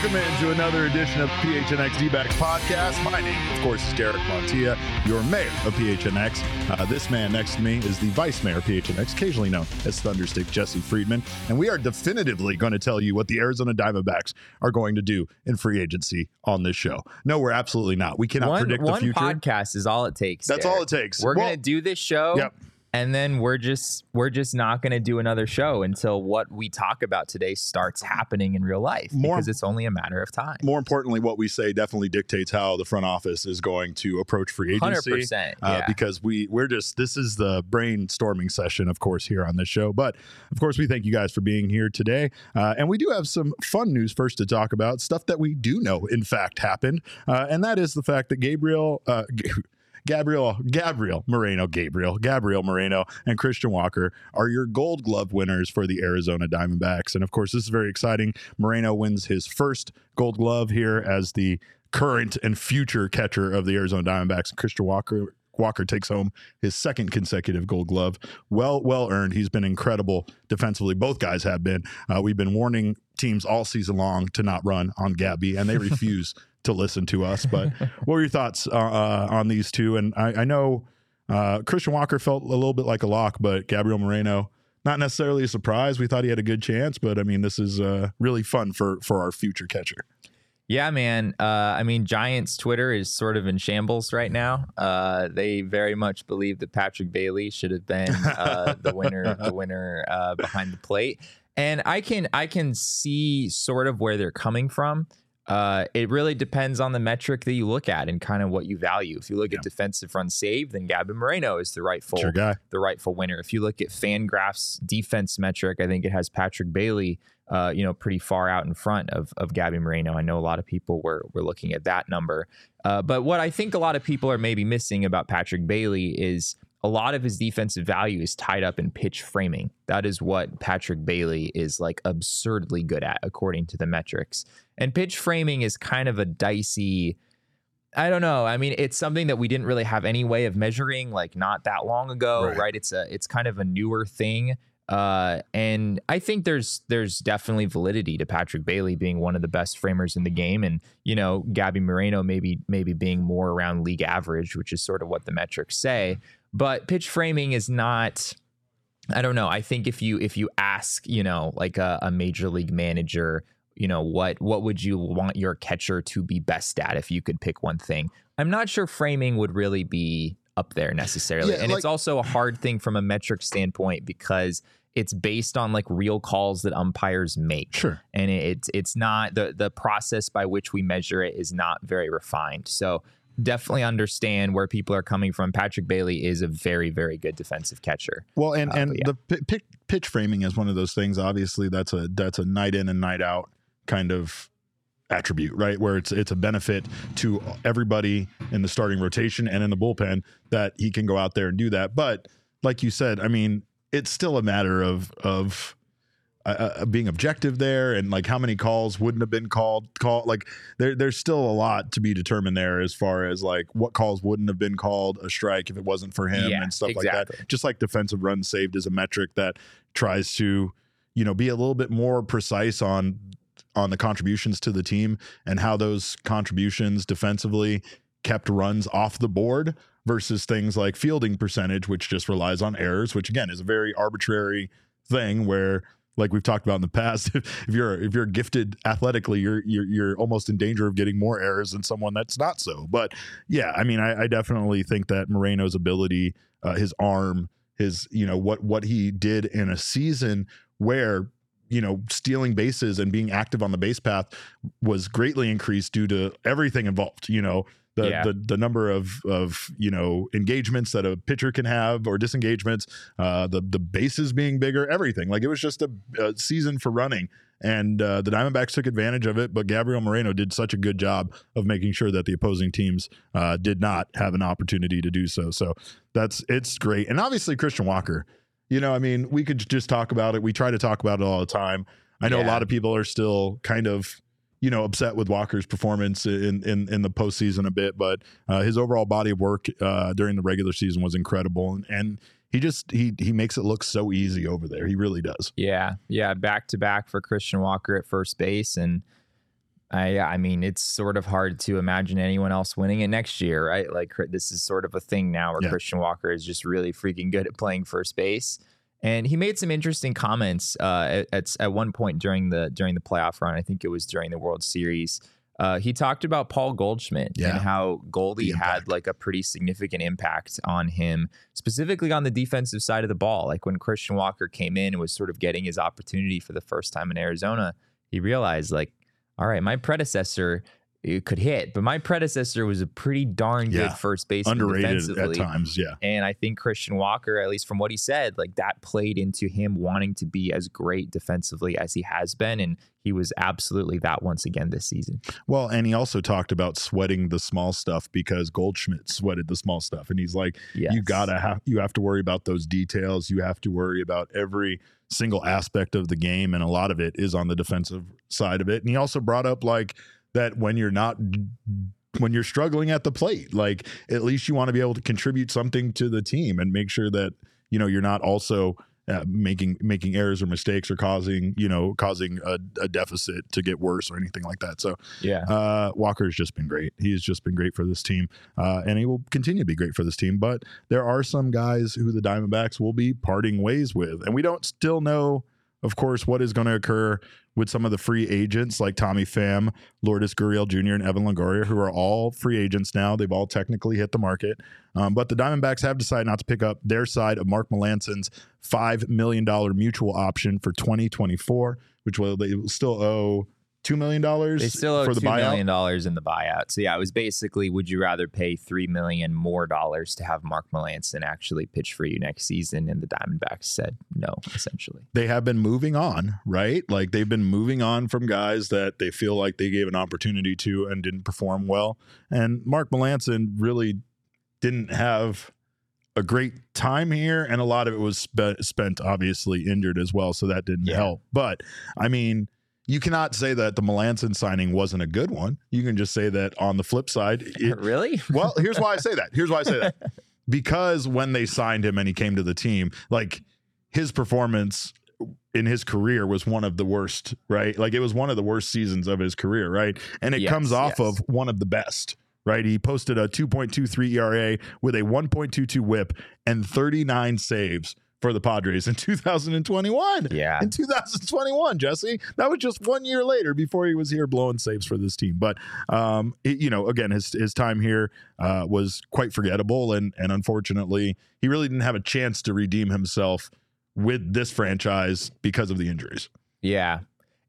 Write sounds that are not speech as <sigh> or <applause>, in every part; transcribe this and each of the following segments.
Welcome into another edition of PHNX D-backs podcast. My name, of course, is Derek Montilla, your mayor of PHNX. Uh, this man next to me is the vice mayor of PHNX, occasionally known as Thunderstick Jesse Friedman. And we are definitively going to tell you what the Arizona Diamondbacks are going to do in free agency on this show. No, we're absolutely not. We cannot one, predict the future. one podcast is all it takes. That's Derek. all it takes. We're Well- gonna do this show. Yep. And then we're just we're just not going to do another show until what we talk about today starts happening in real life More- because it's only a matter of time. More importantly, what we say definitely dictates how the front office is going to approach free agency. Hundred percent. uh, Yeah. because we we're just this is the brainstorming session, of course, here on this show. But of course, we thank you guys for being here today, uh, and we do have some fun news first to talk about stuff that we do know in fact happened, uh, and that is the fact that Gabriel. Uh, G- <laughs> Gabriel, Gabriel Moreno, Gabriel, Gabriel Moreno, and Christian Walker are your Gold Glove winners for the Arizona Diamondbacks. And of course, this is very exciting. Moreno wins his first Gold Glove here as the current and future catcher of the Arizona Diamondbacks. And Christian Walker Walker takes home his second consecutive Gold Glove. Well, well earned. He's been incredible defensively. Both guys have been. Uh, we've been warning teams all season long to not run on Gabby, and they <laughs> refuse to listen to us. But <laughs> what were your thoughts uh, uh, on these two? And I, I know uh, Christian Walker felt a little bit like a lock, but Gabriel Moreno. Not necessarily a surprise. We thought he had a good chance, but I mean, this is uh, really fun for for our future catcher. Yeah, man. Uh, I mean, Giants Twitter is sort of in shambles right now. Uh, they very much believe that Patrick Bailey should have been uh, the winner, the winner uh, behind the plate. And I can I can see sort of where they're coming from. Uh, it really depends on the metric that you look at and kind of what you value. If you look Yeah. at defensive run save, then Gabby Moreno is the rightful Sure guy. the rightful winner. If you look at Fangraphs defense metric, I think it has Patrick Bailey, uh, you know, pretty far out in front of of Gabby Moreno. I know a lot of people were were looking at that number, uh, but what I think a lot of people are maybe missing about Patrick Bailey is a lot of his defensive value is tied up in pitch framing. That is what Patrick Bailey is like absurdly good at, according to the metrics. And pitch framing is kind of a dicey. I don't know. I mean, it's something that we didn't really have any way of measuring like not that long ago, Right. right? It's a it's kind of a newer thing. Uh, and I think there's there's definitely validity to Patrick Bailey being one of the best framers in the game, and you know Gabby Moreno maybe maybe being more around league average, which is sort of what the metrics say. But pitch framing is not. I don't know. I think if you if you ask, you know, like a, a major league manager, you know, what what would you want your catcher to be best at if you could pick one thing? I'm not sure framing would really be up there necessarily. Yeah, and like- it's also a hard thing from a metric standpoint because it's based on like real calls that umpires make Sure. and it's it's not the the process by which we measure it is not very refined. So definitely understand where people are coming from. Patrick Bailey is a very very good defensive catcher. Well, and Uh, and yeah. the pitch, pitch framing is one of those things. Obviously, that's a that's a night in and night out kind of attribute, right? Where it's it's a benefit to everybody in the starting rotation and in the bullpen that he can go out there and do that. But like you said, I mean, it's still a matter of of uh, uh, being objective there and like how many calls wouldn't have been called call like there there's still a lot to be determined there as far as like what calls wouldn't have been called a strike if it wasn't for him Yeah, and stuff like that. just like defensive runs saved is a metric that tries to you know be a little bit more precise on on the contributions to the team and how those contributions defensively kept runs off the board versus things like fielding percentage which just relies on errors which again is a very arbitrary thing where like we've talked about in the past <laughs> if, you're if you're gifted athletically you're, you're you're almost in danger of getting more errors than someone that's not so. But yeah i mean i, I definitely think that moreno's ability uh, his arm his you know what what he did in a season where you know stealing bases and being active on the base path was greatly increased due to everything involved you know the, Yeah. the the number of of you know engagements that a pitcher can have or disengagements uh the the bases being bigger everything like it was just a, a season for running and uh, the Diamondbacks took advantage of it, but Gabriel Moreno did such a good job of making sure that the opposing teams uh, did not have an opportunity to do so. So that's it's great, and obviously Christian Walker. You know, I mean, we could just talk about it. We try to talk about it all the time. I know a lot of people are still kind of, you know, upset with Walker's performance in in, in the postseason a bit, but uh, his overall body of work uh, during the regular season was incredible, and, and he just he he makes it look so easy over there. He really does. Yeah, yeah, back to back for Christian Walker at first base, and I I mean, it's sort of hard to imagine anyone else winning it next year, right? Like this is sort of a thing now where Yeah. Christian Walker is just really freaking good at playing first base. And he made some interesting comments uh, at, at one point during the during the playoff run. I think it was during the World Series. Uh, he talked about Paul Goldschmidt Yeah. and how Goldie had like a pretty significant impact on him, specifically on the defensive side of the ball. Like when Christian Walker came in and was sort of getting his opportunity for the first time in Arizona, he realized like, all right, my predecessor it could hit, but my predecessor was a pretty darn good first baseman Underrated at times. Yeah. And I think Christian Walker, at least from what he said, like that played into him wanting to be as great defensively as he has been. And he was absolutely that once again this season. Well, and he also talked about sweating the small stuff because Goldschmidt sweated the small stuff, and he's like, Yes. you gotta have you have to worry about those details. You have to worry about every single aspect of the game, and a lot of it is on the defensive side of it. And he also brought up like that when you're not when you're struggling at the plate, like at least you want to be able to contribute something to the team and make sure that you know you're not also uh, making making errors or mistakes or causing you know causing a, a deficit to get worse or anything like that. So Yeah. uh, Walker's just been great. He's just been great for this team, uh, and he will continue to be great for this team. But there are some guys who the Diamondbacks will be parting ways with, and we don't still know, of course, what is going to occur with some of the free agents like Tommy Pham, Lourdes Gurriel Jr., and Evan Longoria, who are all free agents now. They've all technically hit the market, um, but the Diamondbacks have decided not to pick up their side of Mark Melancon's five million dollar mutual option for 2024, which will they will still owe. Two million dollars They still owe for the two buyout. million dollars in the buyout. So yeah, it was basically would you rather pay three million more dollars to have Mark Melancon actually pitch for you next season? And the Diamondbacks said no, essentially. they have been moving on, right? Like they've been moving on from guys that they feel like they gave an opportunity to and didn't perform well. And Mark Melancon really didn't have a great time here, and a lot of it was spe- spent obviously injured as well, so that didn't Yeah. help. But I mean. You cannot say that the Melancon signing wasn't a good one. You can just say that on the flip side, <laughs> it, really? <laughs> well, here's why I say that. Here's why I say that. Because when they signed him and he came to the team, like his performance in his career was one of the worst, right? Like it was one of the worst seasons of his career, right? And it Yes, comes off yes. of one of the best, right? He posted a 2.23 ERA with a 1.22 whip and 39 saves for the Padres in <laughs> 2021 Yeah. in 2021, Jesse. That was just one year later before he was here blowing saves for this team. But um, it- you know, again, his his time here uh, was quite forgettable, and and unfortunately, he really didn't have a chance to redeem himself with this franchise because of the injuries. Yeah.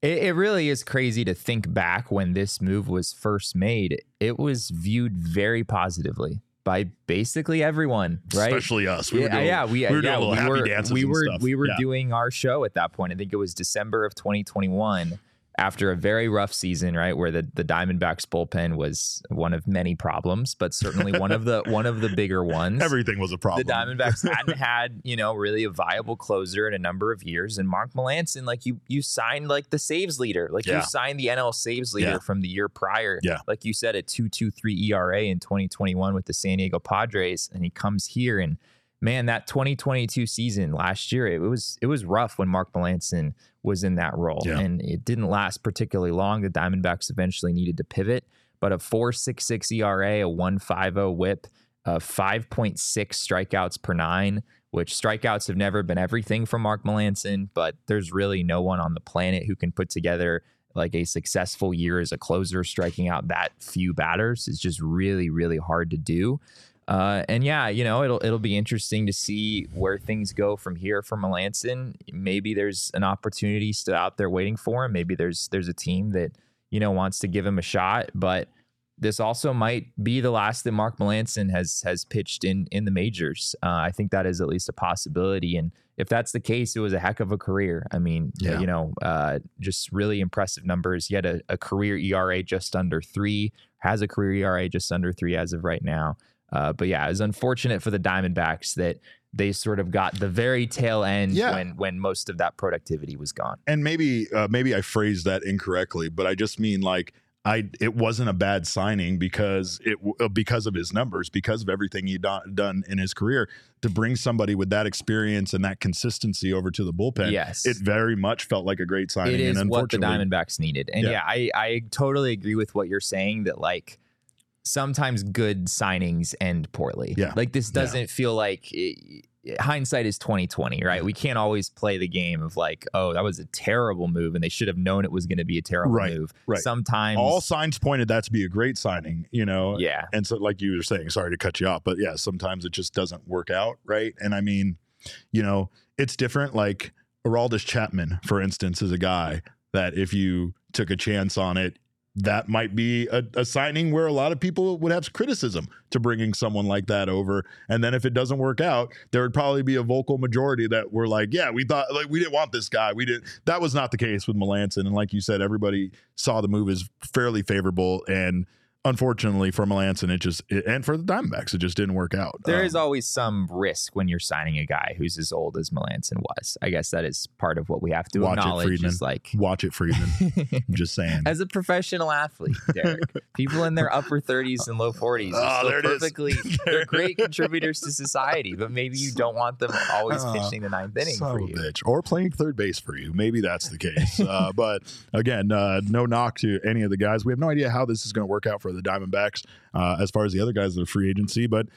It, it really is crazy to think back when this move was first made. It was viewed very positively by basically everyone, right? Especially us. We were yeah, doing, yeah, we, we were doing yeah, little we happy were, dances we were, we were Yeah. doing our show at that point. I think it was December of 2021 after a very rough season, right? Where the, the Diamondbacks bullpen was one of many problems, but certainly one of the, <laughs> one of the bigger ones. Everything was a problem. The Diamondbacks <laughs> hadn't had, you know, really a viable closer in a number of years. And Mark Melancon, like you, you signed like the saves leader, like Yeah. you signed the NL saves leader Yeah. from the year prior. Yeah. Like you said, a two two three ERA in 2021 with the San Diego Padres, and he comes here and man, that 2022 season last year, it was it was rough when Mark Melancon was in that role, Yeah. and it didn't last particularly long. The Diamondbacks eventually needed to pivot, but a 4.66 ERA, a 1.50 WHIP, uh, 5.6 strikeouts per nine. Which strikeouts have never been everything for Mark Melancon, but there's really no one on the planet who can put together like a successful year as a closer, striking out that few batters is just really, really hard to do. Uh, and yeah, you know, it'll it'll be interesting to see where things go from here for Melancon. Maybe there's an opportunity still out there waiting for him. Maybe there's there's a team that you know wants to give him a shot, but this also might be the last that Mark Melancon has has pitched in in the majors. Uh, I think that is at least a possibility, and if that's the case, it was a heck of a career. I mean, Yeah. you know, uh, just really impressive numbers. He had a, a career ERA just under three, has a career ERA just under three as of right now. Uh, but yeah, it was unfortunate for the Diamondbacks that they sort of got the very tail end Yeah. when when most of that productivity was gone. and maybe uh, maybe I phrased that incorrectly, but I just mean like I it wasn't a bad signing because it uh, because of his numbers, because of everything he'd done, done in his career. To bring somebody with that experience and that consistency over to the bullpen, Yes. it very much felt like a great signing. It is and what the Diamondbacks needed. And Yeah. yeah, I, I totally agree with what you're saying that like sometimes good signings end poorly. Yeah. Like this doesn't feel like eh, eh, hindsight is 2020, right? We can't always play the game of like, oh, that was a terrible move and they should have known it was going to be a terrible Right, move. right. Sometimes all signs pointed that to be a great signing. You know, yeah. and so like you were saying sorry to cut you off but yeah sometimes it just doesn't work out right and i mean you know it's different like Aroldis Chapman for instance is a guy that if you took a chance on it that might be a, a signing where a lot of people would have criticism to bringing someone like that over. And then if it doesn't work out there would probably be a vocal majority that were like yeah we thought like we didn't want this guy. We didn't that was not the case with Melancon. And like you said everybody saw the move as fairly favorable. And unfortunately for Melancon, it just it, and for the Diamondbacks, it just didn't work out. There Um, is always some risk when you're signing a guy who's as old as Melancon was. I guess that is part of what we have to Watch it, acknowledge. Friedman. Is like watch it, Friedman. I'm just saying. <laughs> as a professional athlete, Derek, people in their upper 30s and low 40s are Oh, perfectly <laughs> they're great contributors to society, but maybe you don't want them always Oh, pitching the ninth inning for you. bitch. Or playing third base for you. Maybe that's the case. uh, <laughs> but again, uh, no knock to any of the guys. We have no idea how this is going to work out for the Diamondbacks uh, as far as the other guys in the free agency. But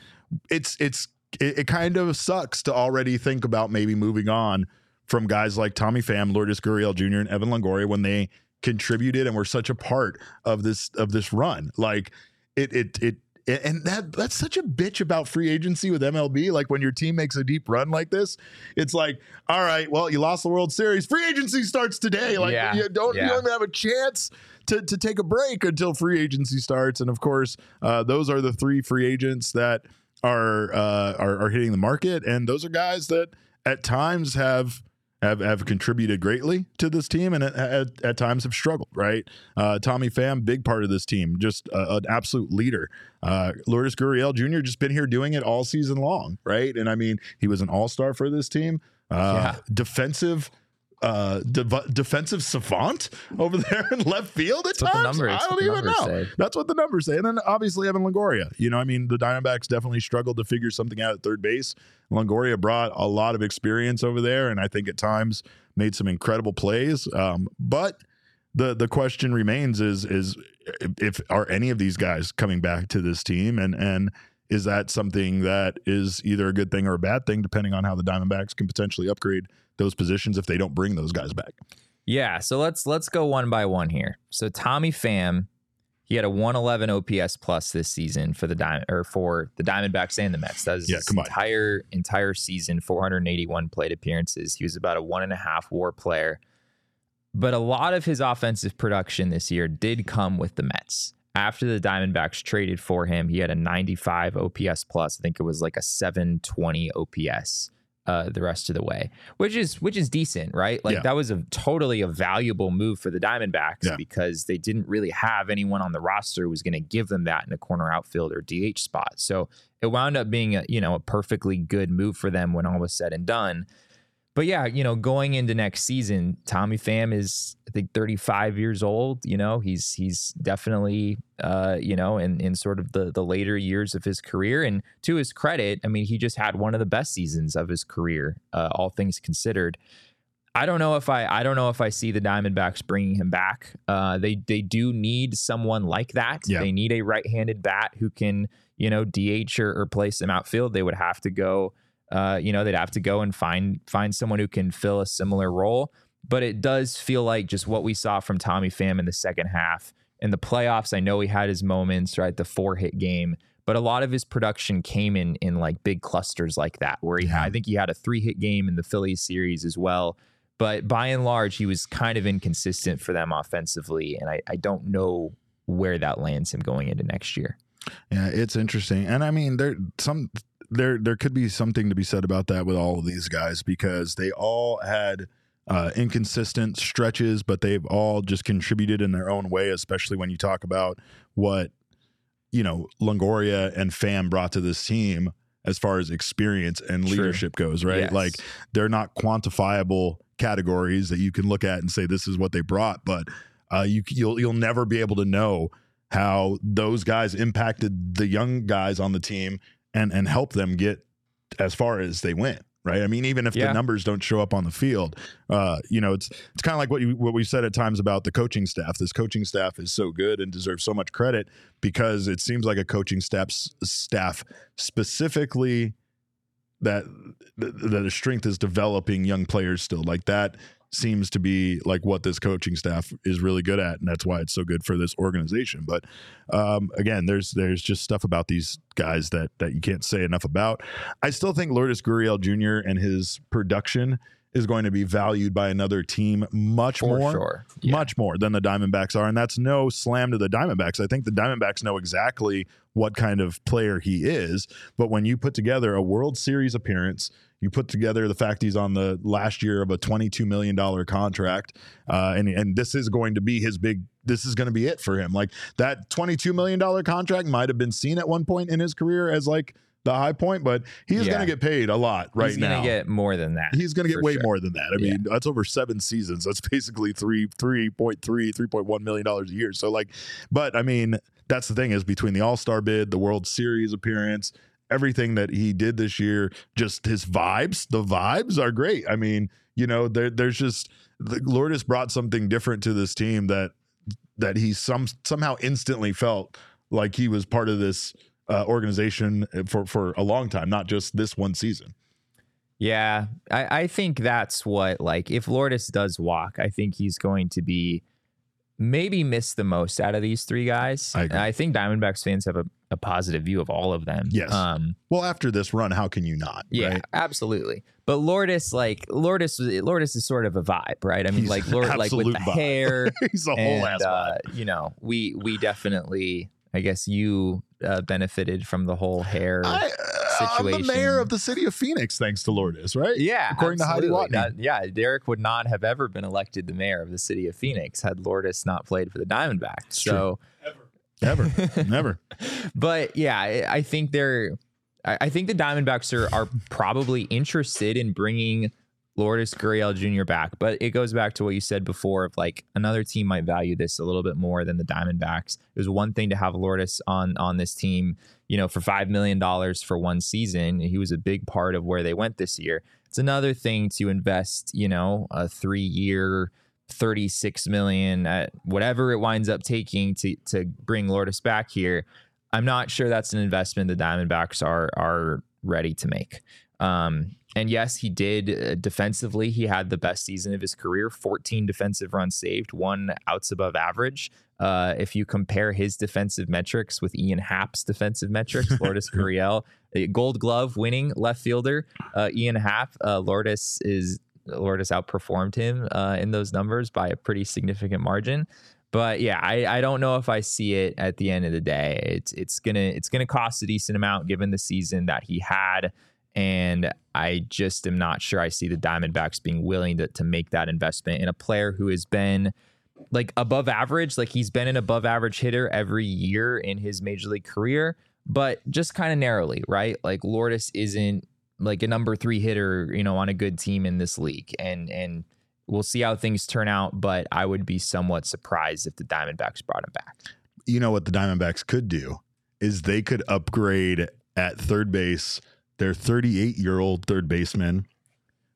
it's it's it, it kind of sucks to already think about maybe moving on from guys like Tommy Pham, Lourdes Gurriel Jr., and Evan Longoria when they contributed and were such a part of this of this run. Like it it it and that that's such a bitch about free agency with MLB. Like when your team makes a deep run like this, it's like, all right, well, you lost the World Series. Free agency starts today. Like Yeah, you don't you don't even have a chance to to take a break until free agency starts. And of course, uh, those are the three free agents that are, uh, are are hitting the market, and those are guys that at times have. Have, have contributed greatly to this team and at, at, at times have struggled, right? Uh, Tommy Pham, big part of this team, just uh, an absolute leader. Uh, Lourdes Gurriel Jr. just been here doing it all season long, right? And I mean, he was an all star for this team. Uh, Yeah. Defensive. Uh, defensive savant over <laughs> there in left field at That's what the times. I don't even know. say. That's what the numbers say. And then obviously Evan Longoria. You know, I mean, the Diamondbacks definitely struggled to figure something out at third base. Longoria brought a lot of experience over there, and I think at times made some incredible plays. Um, but the the question remains is is if are any of these guys coming back to this team and and is that something that is either a good thing or a bad thing depending on how the Diamondbacks can potentially upgrade those positions if they don't bring those guys back. Yeah, so let's let's go one by one here. So Tommy Pham, he had a 111 OPS plus this season for the Diamond or for the Diamondbacks and the Mets. That was Yeah, his entire entire season, 481 plate appearances. He was about a one and a half WAR player, but a lot of his offensive production this year did come with the Mets. After the Diamondbacks traded for him, he had a 95 OPS plus. I think it was like a 720 OPS uh, the rest of the way, which is which is decent, right? Like Yeah. that was a totally a valuable move for the Diamondbacks Yeah. because they didn't really have anyone on the roster who was going to give them that in a corner outfield or DH spot. So it wound up being a you know a perfectly good move for them when all was said and done. But yeah, you know, going into next season, Tommy Pham is I think 35 years old. You know, he's he's definitely uh, you know, in in sort of the the later years of his career. And to his credit, I mean, he just had one of the best seasons of his career, uh, all things considered. I don't know if I I don't know if I see the Diamondbacks bringing him back. Uh, they they do need someone like that. Yeah. They need a right-handed bat who can you know DH or, or play some outfield. They would have to go. Uh, you know they'd have to go and find find someone who can fill a similar role. But it does feel like just what we saw from Tommy Pham in the second half in the playoffs. I know he had his moments, right? The four hit game, but a lot of his production came in in like big clusters like that, where he had, I think he had a three hit game in the Phillies series as well. But by and large, he was kind of inconsistent for them offensively, and I, I don't know where that lands him going into next year. Yeah, it's interesting, and I mean, there some there there could be something to be said about that with all of these guys because they all had uh, inconsistent stretches, but they've all just contributed in their own way. Especially when you talk about what you know Longoria and Pham brought to this team as far as experience and True. leadership goes, right? Yes. Like they're not quantifiable categories that you can look at and say this is what they brought, but Uh, you you'll you'll never be able to know how those guys impacted the young guys on the team and and help them get as far as they went right? I mean, even if Yeah. the numbers don't show up on the field, uh, you know, it's it's kind of like what you what we said at times about the coaching staff. This coaching staff is so good and deserves so much credit because it seems like a coaching staff staff specifically that that a strength is developing young players still like that seems to be like what this coaching staff is really good at and that's why it's so good for this organization but um, again there's there's just stuff about these guys that that you can't say enough about i still think lourdes gurriel jr and his production is going to be valued by another team much For more sure. Yeah. much more than the Diamondbacks are. And that's no slam to the Diamondbacks. I think the Diamondbacks know exactly what kind of player he is. But when you put together a World Series appearance, you put together the fact he's on the last year of a $22 million contract, uh, and, and this is going to be his big, this is going to be it for him. Like that $22 million contract might have been seen at one point in his career as like the high point, but he's Yeah. going to get paid a lot right He's now. gonna get more than that. He's going to get way sure. more than that. I Yeah. mean, that's over seven seasons. That's basically three, three point three, three point one million dollars a year. So, like, but I mean, that's the thing is between the All Star bid, the World Series appearance, everything that he did this year, just his vibes. The vibes are great. I mean, you know, there, there's just the Lourdes brought something different to this team that that he some somehow instantly felt like he was part of this uh, organization for for a long time, not just this one season. Yeah, I, I think that's what like if Lourdes does walk, I think he's going to be maybe miss the most out of these three guys. I. I think Diamondbacks fans have a, a positive view of all of them. Yes. Um, Well, after this run, how can you not? yeah, right? absolutely. But Lourdes, like Lourdes, Lourdes is sort of a vibe, right? I mean, He's like Lourdes, like with the vibe. hair, <laughs> he's a whole and ass uh, you know, we we definitely, I guess you uh, benefited from the whole hair. I, uh, I'm the mayor of the city of Phoenix, thanks to Lourdes, right? Yeah, according to Heidi absolutely. Watney. That- yeah, Derek would not have ever been elected the mayor of the city of Phoenix had Lourdes not played for the Diamondbacks. So, ever, Never, <laughs> never. but yeah, I, think they're. I, I think the Diamondbacks are are probably interested in bringing Lourdes Gurriel Jr. back, but it goes back to what you said before of like another team might value this a little bit more than the Diamondbacks. It was one thing to have Lourdes on on this team, you know, for five million dollars for one season. He was a big part of where they went this year. It's another thing to invest, you know, a three year. 36 million at whatever it winds up taking to to bring Lourdes back here. I'm not sure that's an investment the Diamondbacks are are ready to make. Um, and yes, he did uh, defensively. He had the best season of his career 14 defensive runs saved, one outs above average. Uh, if you compare his defensive metrics with Ian Happ's defensive metrics, <laughs> Lourdes Gurriel, a gold glove winning left fielder, uh, Ian Happ, uh, Lourdes is Lourdes outperformed him uh, in those numbers by a pretty significant margin. But yeah, I, I don't know if I see it at the end of the day. It's it's gonna it's gonna cost a decent amount given the season that he had, and I just am not sure I see the Diamondbacks being willing to to make that investment in a player who has been like above average. Like he's been an above average hitter every year in his major league career, but just kind of narrowly, right? Like Lourdes isn't like a number three hitter, you know, on a good team in this league, and and we'll see how things turn out. But I would be somewhat surprised if the Diamondbacks brought him back. You know what the Diamondbacks could do is they could upgrade at third base their 38 year old third baseman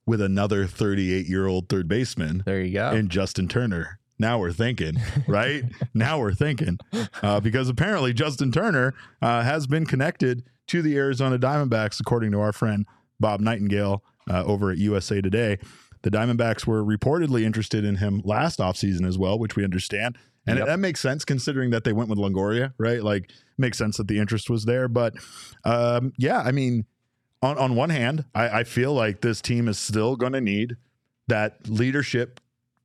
with another 38 year old third baseman There you go. and Justin Turner. Now we're thinking, <laughs> right? now we're thinking, uh, because apparently Justin Turner uh, has been connected to the Arizona Diamondbacks, according to our friend Bob Nightingale uh, over at USA Today. The Diamondbacks were reportedly interested in him last offseason as well, which we understand. And Yep. that makes sense considering that they went with Longoria, right? Like, makes sense that the interest was there. But um, yeah, I mean, on, on one hand, I, I feel like this team is still going to need that leadership,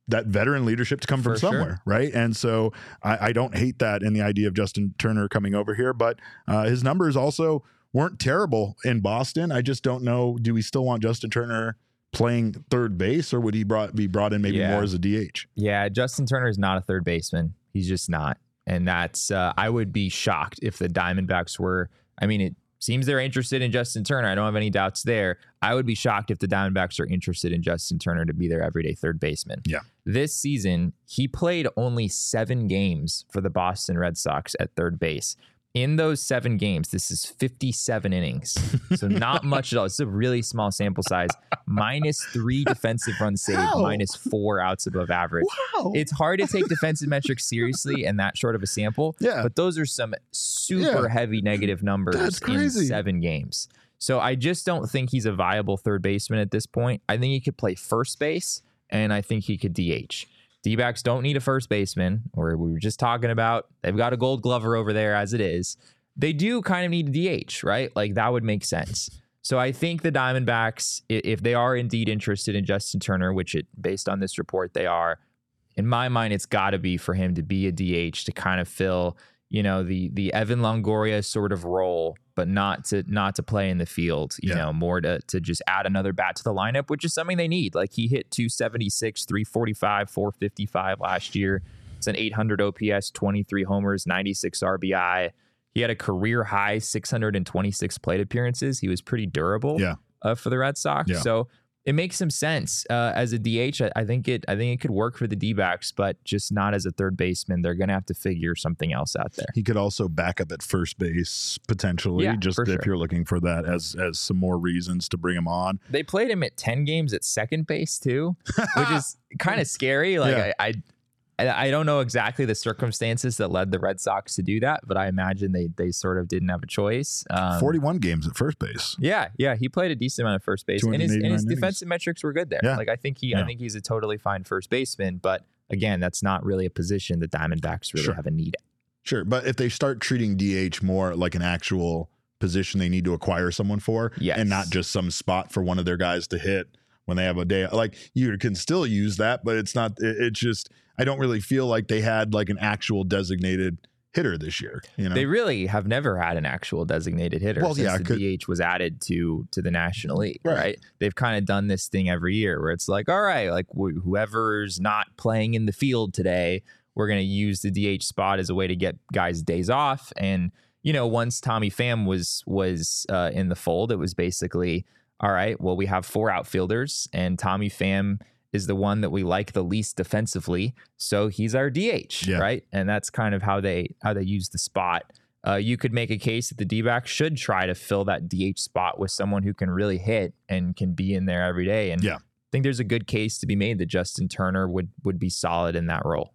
that veteran leadership to come from For sure. somewhere, right? And so I, I don't hate that in the idea of Justin Turner coming over here, but uh, his numbers also weren't terrible in Boston. I just don't know. Do we still want Justin Turner playing third base, or would he brought, be brought in maybe Yeah. more as a DH? Yeah, Justin Turner is not a third baseman. He's just not. And that's uh, I would be shocked if the Diamondbacks were I mean it seems they're interested in Justin Turner. I don't have any doubts there. I would be shocked if the Diamondbacks are interested in Justin Turner to be their everyday third baseman. Yeah. This season, he played only seven games for the Boston Red Sox at third base. In those seven games, this is 57 innings. So not <laughs> much at all. It's a really small sample size. Minus three defensive runs saved, How? minus four outs above average. Wow. It's hard to take defensive <laughs> metrics seriously in that short of a sample. Yeah. But those are some super Yeah. heavy negative numbers in seven games. So I just don't think he's a viable third baseman at this point. I think he could play first base and I think he could DH. D backs don't need a first baseman, or we were just talking about they've got a gold glover over there as it is. They do kind of need a DH, right? Like that would make sense. So I think the Diamondbacks, if they are indeed interested in Justin Turner, which it based on this report they are, in my mind, it's got to be for him to be a DH to kind of fill, you know, the the Evan Longoria sort of role, but not to not to play in the field. You Yeah. know, more to to just add another bat to the lineup, which is something they need. Like he hit 276, 345, 455 last year. It's an 800 OPS, 23 homers, 96 RBI. He had a career high 626 plate appearances. He was pretty durable Yeah. uh, for the Red Sox. Yeah. So it makes some sense uh, as a DH. I, I think it. I think it could work for the D-backs, but just not as a third baseman. They're going to have to figure something else out there. He could also back up at first base potentially, Yeah, just if sure. you're looking for that as as some more reasons to bring him on. They played him at ten games at second base too, which <laughs> is kind of scary. Like Yeah. I, I. I don't know exactly the circumstances that led the Red Sox to do that, but I imagine they they sort of didn't have a choice. Um, 41 games at first base. Yeah, yeah, he played a decent amount of first base, and his, and 289 his innings. defensive metrics were good there. Yeah. Like I think he, Yeah. I think he's a totally fine first baseman. But again, that's not really a position the Diamondbacks really Sure. have a need. at. Sure, but if they start treating DH more like an actual position they need to acquire someone for, Yes. and not just some spot for one of their guys to hit when they have a day, like you can still use that, but it's not. It, it's just I don't really feel like they had like an actual designated hitter this year. You know, They really have never had an actual designated hitter Well, since yeah, the DH was added to to the National League. Right. Right? They've kind of done this thing every year where it's like, all right, like wh- whoever's not playing in the field today, we're going to use the DH spot as a way to get guys days off. And you know, once Tommy Pham was was uh, in the fold, it was basically all right. Well, we have four outfielders, and Tommy Pham is the one that we like the least defensively, so he's our DH, Yeah. right? And that's kind of how they how they use the spot. Uh, you could make a case that the D back should try to fill that DH spot with someone who can really hit and can be in there every day. And Yeah. I think there's a good case to be made that Justin Turner would would be solid in that role.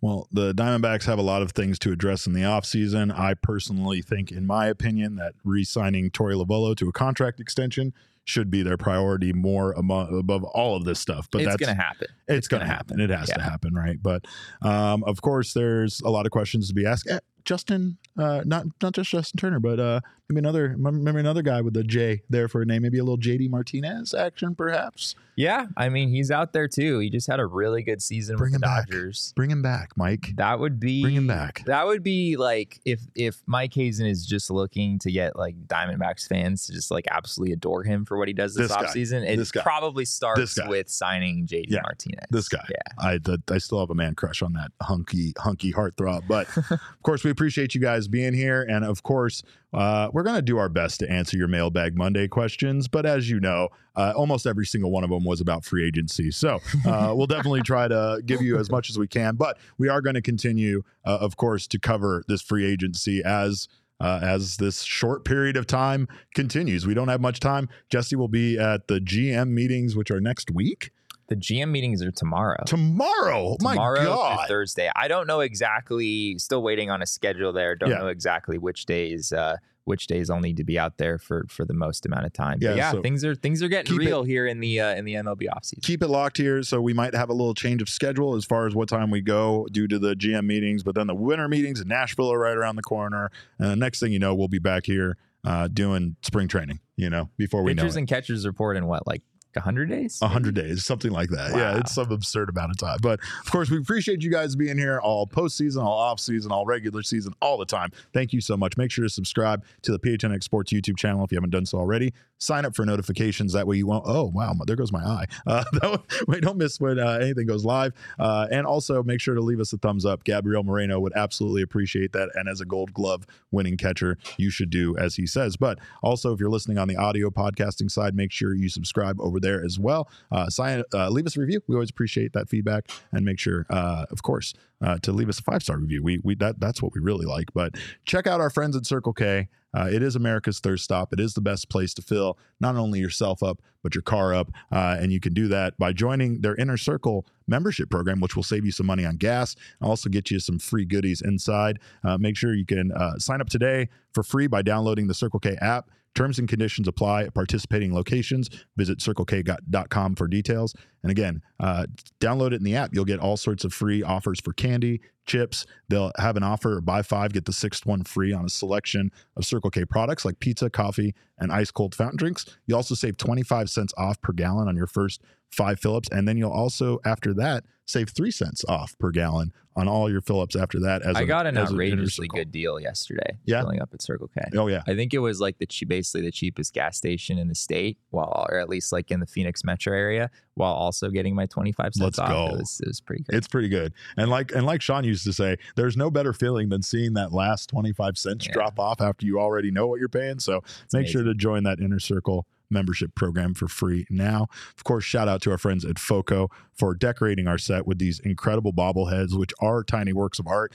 Well, the Diamondbacks have a lot of things to address in the offseason. I personally think, in my opinion, that re signing Torey Lovullo to a contract extension should be their priority more amo- above all of this stuff. But it's that's going to happen. it's going to gonna happen. It has to happen, right? But um, of course, there's a lot of questions to be asked. Justin, uh, not not just Justin Turner, but uh, maybe another maybe another guy with a J there for a name. Maybe a little JD Martinez action, perhaps. Yeah, I mean he's out there too. He just had a really good season Bring with him the back. Dodgers. Bring him back, Mike. That would be Bring him back. That would be like if if Mike Hazen is just looking to get like Diamondbacks fans to just like absolutely adore him for what he does this, This offseason. It This probably starts with signing JD Yeah. Martinez. This guy. Yeah. I I still have a man crush on that hunky hunky heartthrob. But <laughs> of course, we appreciate you guys being here, and of course, uh, we're gonna do our best to answer your mailbag Monday questions. But as you know, uh, almost every single one of them was about free agency. So uh, <laughs> we'll definitely try to give you as much as we can. But we are going to continue, uh, of course, to cover this free agency as. Uh, as this short period of time continues, we don't have much time. Jesse will be at the GM meetings, which are next week. The GM meetings are tomorrow. Tomorrow, tomorrow through God! Thursday. I don't know exactly. Still waiting on a schedule there. Don't Yeah. know exactly which days. Uh, which days I'll need to be out there for for the most amount of time. Yeah, yeah, so things are things are getting keep it- real here in the uh, in the MLB offseason. keep it locked here. So we might have a little change of schedule as far as what time we go due to the GM meetings. But then the winter meetings in Nashville are right around the corner. And the next thing you know, we'll be back here uh, doing spring training. You know, before we know Pitchers it. and catchers report in what like 100 days? 100 days, something like that. Wow. Yeah, it's some absurd amount of time. But of course, we appreciate you guys being here all postseason, all off season, all regular season, all the time. Thank you so much. Make sure to subscribe to the PHNX Sports YouTube channel if you haven't done so already. Sign up for notifications. That way you won't, oh, wow, there goes my eye. <laughs> Uh, way, don't miss when uh, anything goes live. Uh, and also make sure to leave us a thumbs up. Gabriel Moreno would absolutely appreciate that. And as a gold glove winning catcher, you should do as he says. But also, if you're listening on the audio podcasting side, make sure you subscribe over there as well. Uh, sign, uh, leave us a review. We always appreciate that feedback. And make sure, uh, of course, to leave us a five star review. We, we that that's what we really like. But check out our friends at Circle K. Uh, it is America's thirst stop. It is the best place to fill not only yourself up, but your car up. Uh, and you can do that by joining their Inner Circle membership program, which will save you some money on gas and also get you some free goodies inside. Uh, make sure you can sign up today for free by downloading the Circle K app. Terms and conditions apply at participating locations. Visit circlek.com for details. And again, uh, download it in the app. You'll get all sorts of free offers for candy, chips. They'll have an offer buy five, get the sixth one free on a selection of Circle K products like pizza, coffee, and ice cold fountain drinks. You also save 25 cents off per gallon on your first five Phillips. And then you'll also, after that, save three cents off per gallon on all your Phillips after that. As I a, got an outrageously good deal yesterday. Yeah, filling up at Circle K. Oh yeah, I think it was like the basically the cheapest gas station in the state, while or at least like in the Phoenix metro area, while also getting my twenty five cents Let's off. Go. It was, it was pretty good. It's pretty good, and like and like Sean used to say, there's no better feeling than seeing that last twenty five cents yeah. drop off after you already know what you're paying. So it's make amazing. sure to join that inner circle membership program for free now. Of course, shout out to our friends at FOCO for decorating our set with these incredible bobbleheads, which are tiny works of art.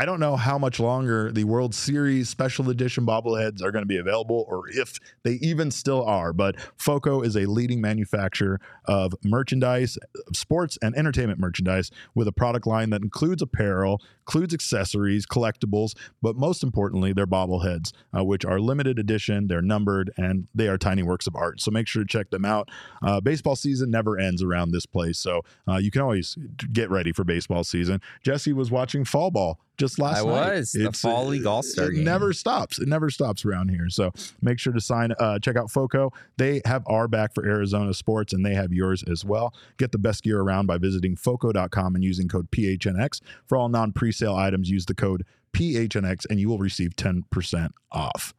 I don't know how much longer the World Series special edition bobbleheads are going to be available or if they even still are. But FOCO is a leading manufacturer of merchandise, sports and entertainment merchandise with a product line that includes apparel, includes accessories, collectibles, but most importantly, they're bobbleheads, uh, which are limited edition, they're numbered, and they are tiny works of art. So make sure to check them out. Uh, baseball season never ends around this place. So uh, you can always get ready for baseball season. Jesse was watching fall ball just last I night. I was the it's, fall league all star. It game. never stops. It never stops around here. So make sure to sign. Uh, check out Foco. They have our back for Arizona sports, and they have yours as well. Get the best gear around by visiting Foco.com and using code PHNX for all non presale items. Use the code PHNX, and you will receive ten percent off.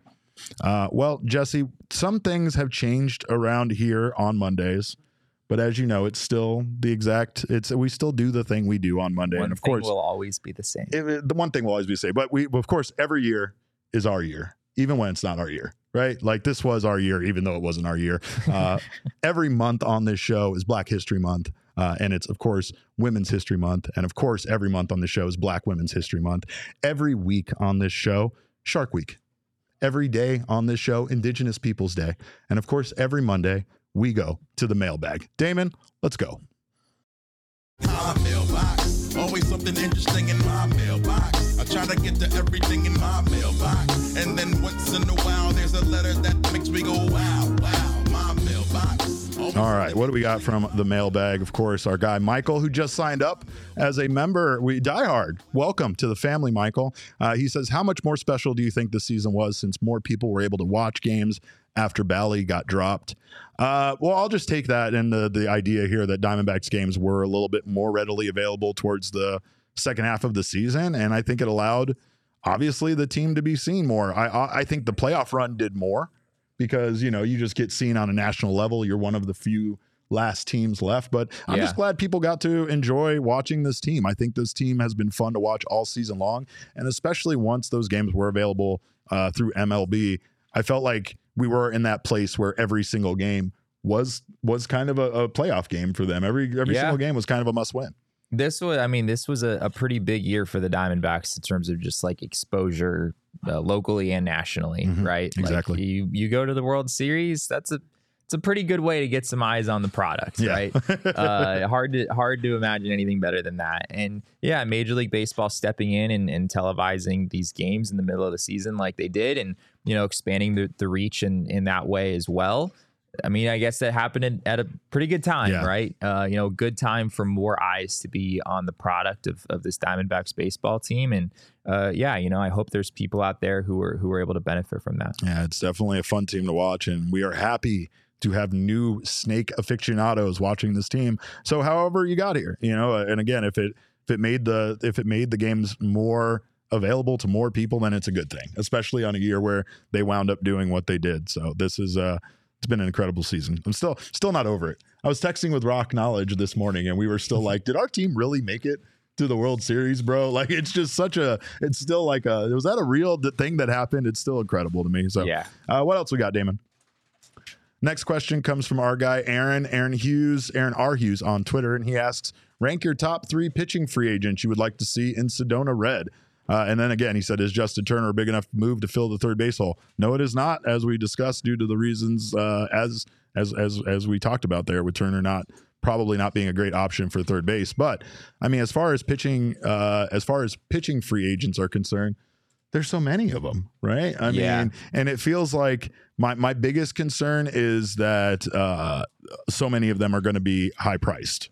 Uh, well, Jesse, some things have changed around here on Mondays. But as you know, it's still the exact. It's we still do the thing we do on Monday, one and of course, it will always be the same. It, the one thing will always be the same. But we, of course, every year is our year, even when it's not our year, right? Like this was our year, even though it wasn't our year. Uh, <laughs> every month on this show is Black History Month. Uh, and it's, of course, Women's History Month. And of course, every month on the show is Black Women's History Month. Every week on this show, Shark Week. Every day on this show, Indigenous Peoples Day. And of course, every Monday, we go to the mailbag. Damon, let's go. My mailbox. Always something interesting in my mailbox. I try to get to everything in my mailbox. And then once in a while, there's a letter that makes me go, wow, wow, my mailbox. All right, what do we got from the mailbag? Of course, our guy Michael, who just signed up as a member. We die hard. Welcome to the family, Michael. Uh, he says, "How much more special do you think this season was since more people were able to watch games after Bally got dropped?" Uh, well, I'll just take that and the the idea here that Diamondbacks games were a little bit more readily available towards the second half of the season, and I think it allowed obviously the team to be seen more. I I think the playoff run did more because you know you just get seen on a national level. You're one of the few last teams left. But I'm yeah. just glad people got to enjoy watching this team. I think this team has been fun to watch all season long, and especially once those games were available uh, through MLB, I felt like we were in that place where every single game was was kind of a, a playoff game for them. Every every yeah. single game was kind of a must win. This was, I mean, this was a, a, pretty big year for the Diamondbacks in terms of just like exposure uh, locally and nationally, mm-hmm. right? Exactly. Like you you go to the World Series, that's a it's a pretty good way to get some eyes on the product, yeah. right? <laughs> uh, hard to hard to imagine anything better than that. And yeah, Major League Baseball stepping in and, and televising these games in the middle of the season like they did, and you know expanding the, the reach in in that way as well. I mean, I guess that happened at a pretty good time, yeah. right? Uh, you know, good time for more eyes to be on the product of, of this Diamondbacks baseball team, and uh, yeah, you know, I hope there's people out there who are who are able to benefit from that. Yeah, it's definitely a fun team to watch, and we are happy to have new snake aficionados watching this team. So, however you got here, you know, and again, if it if it made the if it made the games more available to more people, then it's a good thing, especially on a year where they wound up doing what they did. So this is uh it's been an incredible season. I'm still still not over it. I was texting with Rock Knowledge this morning and we were still like, did our team really make it to the World Series, bro? <laughs> Like it's just such a it's still like a was that a real thing that happened? It's still incredible to me. So Yeah. uh, what else we got, Damon? Next question comes from our guy Aaron, Aaron Hughes, Aaron R. Hughes on Twitter, and he asks, "Rank your top three pitching free agents you would like to see in Sedona Red." Uh, and then again, he said, "Is Justin Turner a big enough move to fill the third base hole?" No, it is not, as we discussed, due to the reasons uh, as as as as we talked about there with Turner not probably not being a great option for third base. But I mean, as far as pitching, uh, as far as pitching free agents are concerned, there's so many of them, right? I Yeah. mean, and it feels like my my biggest concern is that uh, so many of them are going to be high priced.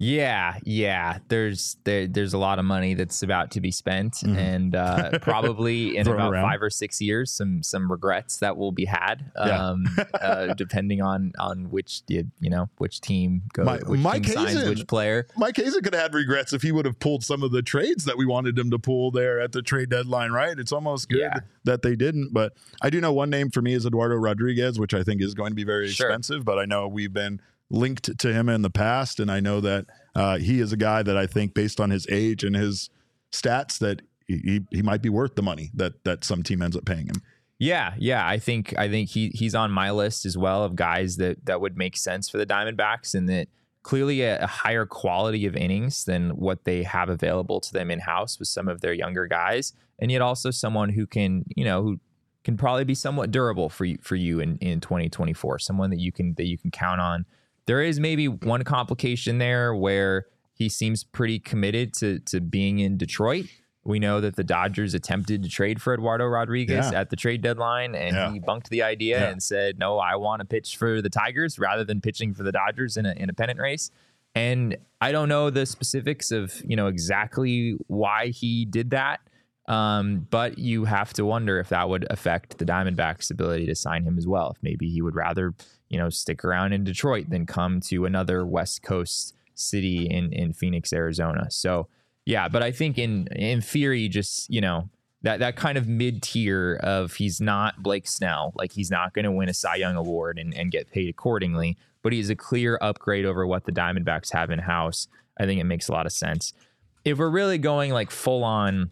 Yeah, yeah. There's there, there's a lot of money that's about to be spent, Mhm. and uh, <laughs> probably in about around. five or six years, some some regrets that will be had, Yeah. um, uh, <laughs> depending on on which you you know which team goes, My- which Mike team signs which player. Mike Hazen could have had regrets if he would have pulled some of the trades that we wanted him to pull there at the trade deadline, right? It's almost good Yeah. that they didn't. But I do know one name for me is Eduardo Rodriguez, which I think is going to be very Sure. expensive. But I know we've been linked to him in the past, and I know that uh, he is a guy that I think, based on his age and his stats, that he, he might be worth the money that that some team ends up paying him. Yeah, yeah. I think I think he he's on my list as well of guys that that would make sense for the Diamondbacks and that clearly a, a higher quality of innings than what they have available to them in house with some of their younger guys, and yet also someone who can you know who can probably be somewhat durable for you for you in in 2024. Someone that you can that you can count on. There is maybe one complication there where he seems pretty committed to to being in Detroit. We know that the Dodgers attempted to trade for Eduardo Rodriguez Yeah. at the trade deadline, and Yeah. he bunked the idea Yeah. and said, "No, I want to pitch for the Tigers rather than pitching for the Dodgers in a in a pennant race." And I don't know the specifics of you know exactly why he did that, um, but you have to wonder if that would affect the Diamondbacks' ability to sign him as well. If maybe he would rather you know stick around in Detroit than come to another West Coast city in in Phoenix, Arizona. So yeah, but I think in in theory, just you know that that kind of mid tier of he's not Blake Snell, like he's not going to win a Cy Young award and, and get paid accordingly, but he's a clear upgrade over what the Diamondbacks have in house. I think it makes a lot of sense. If we're really going like full on,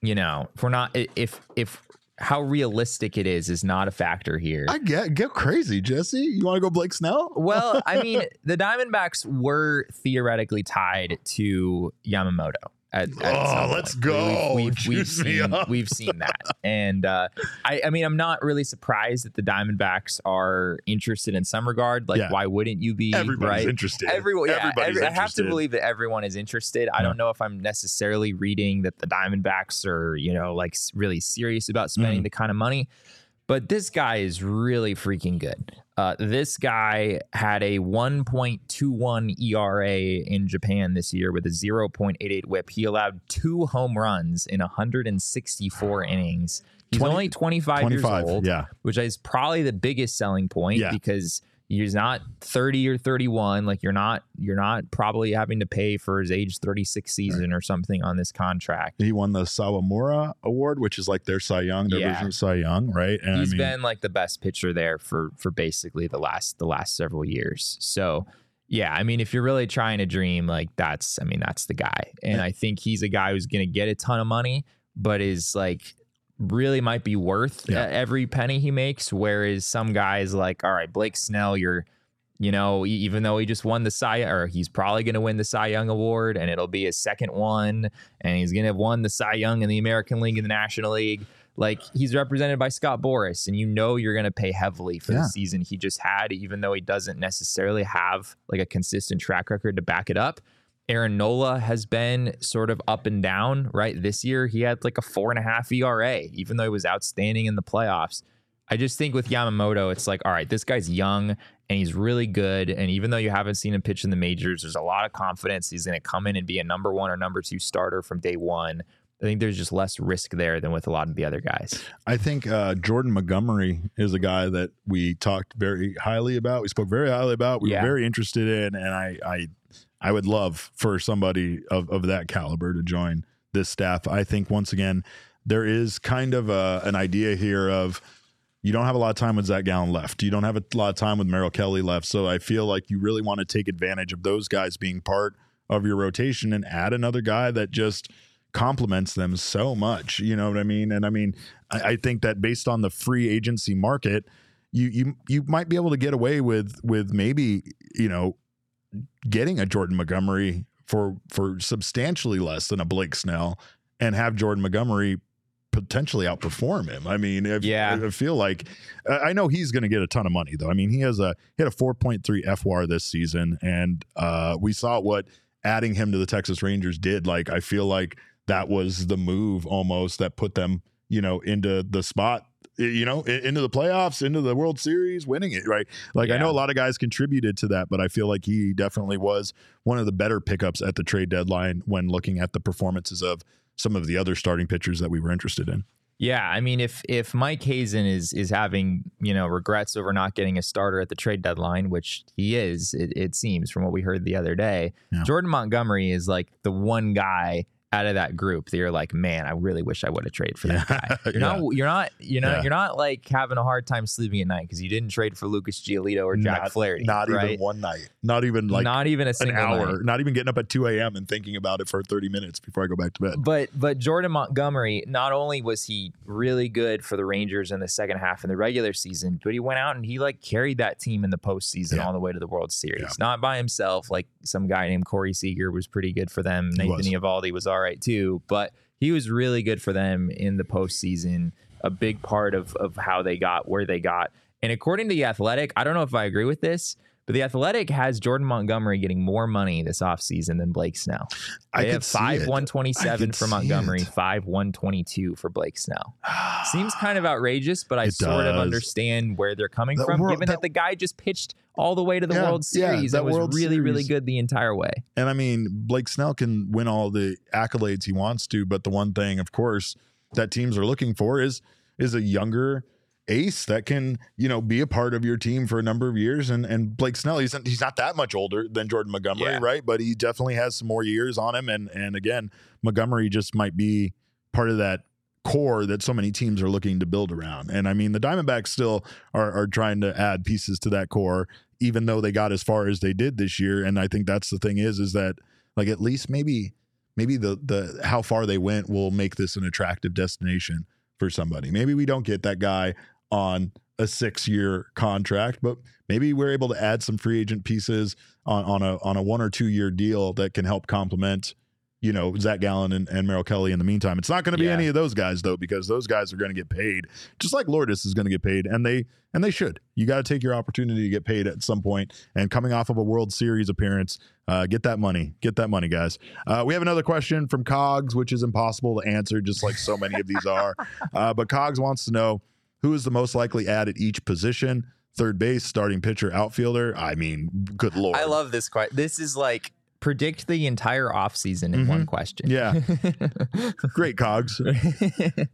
you know, if we're not if if how realistic it is is not a factor here. I get get crazy, Jesse. You want to go Blake Snell? Well, I mean, <laughs> the Diamondbacks were theoretically tied to Yamamoto. At, at Oh, let's point. go. We've, we've, we've seen we've seen that, and uh, I, I mean, I'm not really surprised that the Diamondbacks are interested in some regard. Like, Yeah. why wouldn't you be? Everybody's right? interested. Everyone, yeah, Everybody's every- I have to believe that everyone is interested. I Yeah. don't know if I'm necessarily reading that the Diamondbacks are, you know, like really serious about spending the kind of money, but this guy is really freaking good. Uh, this guy had a 1.21 ERA in Japan this year with a 0.88 WHIP. He allowed two home runs in 164 innings. He's 20 only 25, 25. years old Yeah. which is probably the biggest selling point Yeah. because he's not 30 or 31 like you're not you're not probably having to pay for his age 36 season or something on this contract. He won the Sawamura Award, which is like their Cy Young, their Yeah. version of Cy Young, right? And He's I mean, been like the best pitcher there for for basically the last the last several years. So yeah i mean if you're really trying to dream like that's i mean that's the guy. And i think he's a guy who's going to get a ton of money but is like really might be worth Yeah. uh, every penny he makes whereas some guys like all right blake snell you're you know even though he just won the cy or he's probably going to win the cy young award and it'll be his second one and he's going to have won the cy young in the american league and the national league like he's represented by Scott Boras, and you know you're going to pay heavily for Yeah. the season he just had, even though he doesn't necessarily have like a consistent track record to back it up. Aaron Nola has been sort of up and down, right? This year he had like a four and a half ERA, even though he was outstanding in the playoffs. I just think with Yamamoto, it's like, all right, this guy's young and he's really good. And even though you haven't seen him pitch in the majors, there's a lot of confidence he's going to come in and be a number one or number two starter from day one. I think there's just less risk there than with a lot of the other guys. I think uh, Jordan Montgomery is a guy that we talked very highly about. We spoke very highly about. We Yeah. were very interested in, and I, I, I would love for somebody of, of that caliber to join this staff. I think once again there is kind of a, an idea here of you don't have a lot of time with Zach Gallen left. You don't have a lot of time with Merrill Kelly left. So I feel like you really want to take advantage of those guys being part of your rotation and add another guy that just complements them so much. You know what I mean? And I mean, I, I think that based on the free agency market, you you you might be able to get away with with maybe you know getting a Jordan Montgomery for for substantially less than a Blake Snell and have Jordan Montgomery potentially outperform him. I mean, if, Yeah. I feel like I know he's going to get a ton of money though. I mean, he has a he had a 4.3 FWAR this season, and uh, we saw what adding him to the Texas Rangers did. Like, I feel like that was the move almost that put them, you know, into the spot. You know, into the playoffs, into the World Series, winning it, right? Like, I know a lot of guys contributed to that, but I feel like he definitely was one of the better pickups at the trade deadline when looking at the performances of some of the other starting pitchers that we were interested in. Yeah, I mean, if if Mike Hazen is is having you know regrets over not getting a starter at the trade deadline, which he is, it, it seems from what we heard the other day, Yeah. Jordan Montgomery is like the one guy out of that group that you're like, man, I really wish I would have traded for that Yeah. guy. <laughs> You're Yeah. not, you're not, you know, Yeah. you're not like having a hard time sleeping at night because you didn't trade for Lucas Giolito or Jack Not- Flaherty, Not right? even one night. Not even like not even a an single hour. night. Not even getting up at 2 a.m. and thinking about it for 30 minutes before I go back to bed. But but Jordan Montgomery, not only was he really good for the Rangers in the second half in the regular season, but he went out and he like carried that team in the postseason all the way to the World Series. Not by himself. Like some guy named Corey Seager was pretty good for them. He Nathan was. Eovaldi was all right too, but he was really good for them in the postseason. A big part of of how they got where they got. And according to the Athletic, I don't know if I agree with this. But the Athletic has Jordan Montgomery getting more money this offseason than Blake Snell. I They could have five one twenty I could for Montgomery, it. five one twenty two for Blake Snell. <sighs> Seems kind of outrageous, but I It sort of understand where they're coming The from, world- given that, that- the guy just pitched all the way to the Yeah, World yeah, Series that and was World really, really Series. good the entire way. And I mean, Blake Snell can win all the accolades he wants to, but the one thing, of course, that teams are looking for is is a younger ace that can, you know, be a part of your team for a number of years. And and Blake Snell, he's he's not that much older than Jordan Montgomery, Yeah. right? But he definitely has some more years on him. And and again, Montgomery just might be part of that core that so many teams are looking to build around. And I mean, the Diamondbacks still are, are trying to add pieces to that core, even though they got as far as they did this year. And I think that's the thing is, is that like at least maybe maybe the the how far they went will make this an attractive destination for somebody. Maybe we don't get that guy on a six year contract, but maybe we're able to add some free agent pieces on, on a on a one or two year deal that can help complement, you know, Zach Gallen and, and Merrill Kelly in the meantime. It's not going to be Yeah. any of those guys though, because those guys are going to get paid, just like Lourdes is going to get paid, and they and they should. You got to take your opportunity to get paid at some point. And coming off of a World Series appearance, uh, get that money, get that money, guys. Uh, we have another question from Cogs, which is impossible to answer, just like so many of these are. <laughs> Uh, but Cogs wants to know who is the most likely add at each position. Third base, starting pitcher, outfielder. I mean, good lord. I love this question. This is like predict the entire offseason in one question. Mm-hmm. Yeah. <laughs> Great Cogs.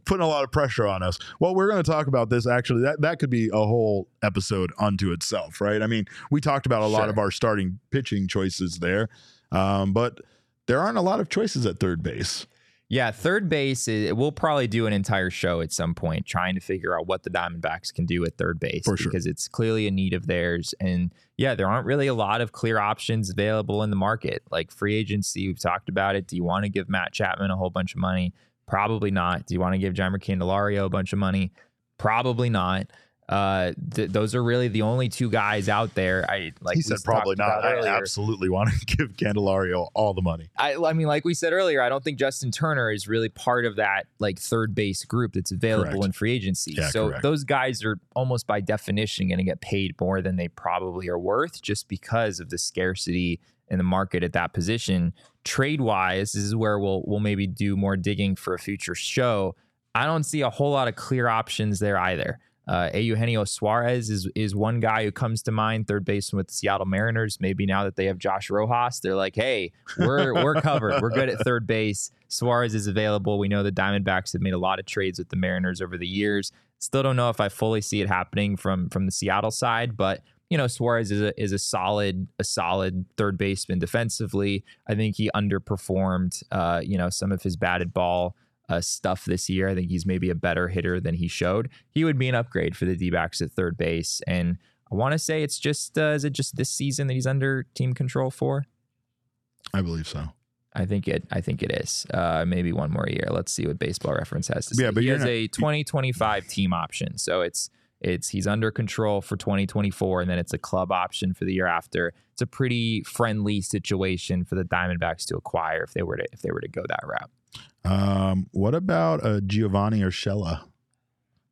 Putting a lot of pressure on us. Well, we're going to talk about this actually. That that could be a whole episode unto itself, right? I mean, we talked about a lot Sure. of our starting pitching choices there, um, but there aren't a lot of choices at third base. Yeah, third base. Is, we'll probably do an entire show at some point trying to figure out what the Diamondbacks can do at third base sure. because it's clearly a need of theirs. And yeah, there aren't really a lot of clear options available in the market. Like free agency, we've talked about it. Do you want to give Matt Chapman a whole bunch of money? Probably not. Do you want to give Jeimer Candelario a bunch of money? Probably not. Uh, th- those are really the only two guys out there. I like he said probably not. I absolutely want to <laughs> give Candelario all the money. I, I mean, like we said earlier, I don't think Justin Turner is really part of that like third base group that's available Correct. in free agency. Yeah, so correct. those guys are almost by definition going to get paid more than they probably are worth just because of the scarcity in the market at that position. Trade wise, this is where we'll we'll maybe do more digging for a future show. I don't see a whole lot of clear options there either. Uh, Eugenio Suarez is is one guy who comes to mind, third baseman with the Seattle Mariners. Maybe now that they have Josh Rojas, they're like, hey, we're we're covered. We're good at third base. Suarez is available. We know the Diamondbacks have made a lot of trades with the Mariners over the years. Still don't know if I fully see it happening from from the Seattle side, but you know Suarez is a is a solid a solid third baseman defensively. I think he underperformed uh, you know some of his batted ball uh, stuff this year. I think he's maybe a better hitter than he showed. He would be an upgrade for the D-backs at third base and I want to say it's just uh, is it just this season that he's under team control for? I believe so. I think it. I think it is. Uh, maybe one more year. Let's see what Baseball Reference has to say. Yeah, but he has not- a 2025 team option, so it's it's he's under control for 2024, and then it's a club option for the year after. It's a pretty friendly situation for the Diamondbacks to acquire if they were to if they were to go that route. Um, what about uh, Giovanni Urshela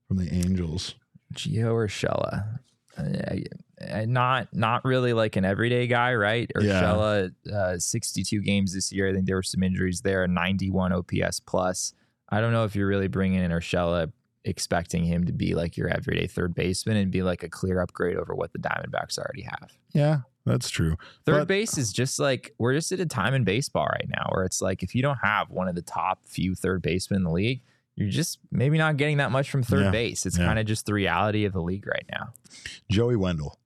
from the Angels? Gio Urshela, uh, not not really like an everyday guy, right? Yeah. Urshela, uh, 62 games this year. I think there were some injuries there. 91 OPS plus. I don't know if you're really bringing in Urshela expecting him to be like your everyday third baseman and be like a clear upgrade over what the Diamondbacks already have. Yeah, that's true. Third But- base is just like we're just at a time in baseball right now where it's like if you don't have one of the top few third basemen in the league, you're just maybe not getting that much from third Yeah. base. It's Yeah. kind of just the reality of the league right now. Joey Wendle.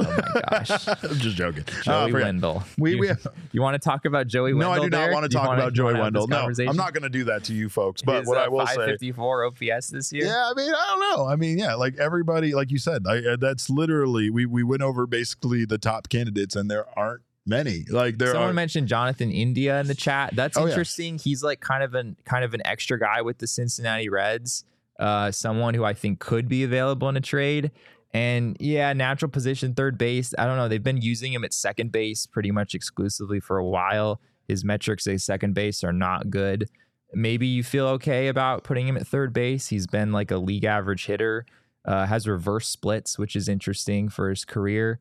Oh my gosh. <laughs> I'm just joking. Joey Uh, Wendle. We, you, we <laughs> you want to talk about Joey Wendle? no, I do not there? want to talk wanna- about Joey have Wendle. No. I'm not going to do that to you folks. But His, what uh, I will say, 554 OPS this year. Yeah, I mean, I don't know. I mean, yeah, like everybody, like you said, I, uh, that's literally we we went over basically the top candidates, and there aren't many. Like there Someone are. mentioned Jonathan India in the chat. That's Oh, yeah. interesting. He's like kind of an kind of an extra guy with the Cincinnati Reds. Uh, someone who I think could be available in a trade. And yeah, natural position third base. I don't know. They've been using him at second base pretty much exclusively for a while. His metrics at second base are not good. Maybe you feel okay about putting him at third base. He's been like a league average hitter. Uh, has reverse splits, which is interesting for his career.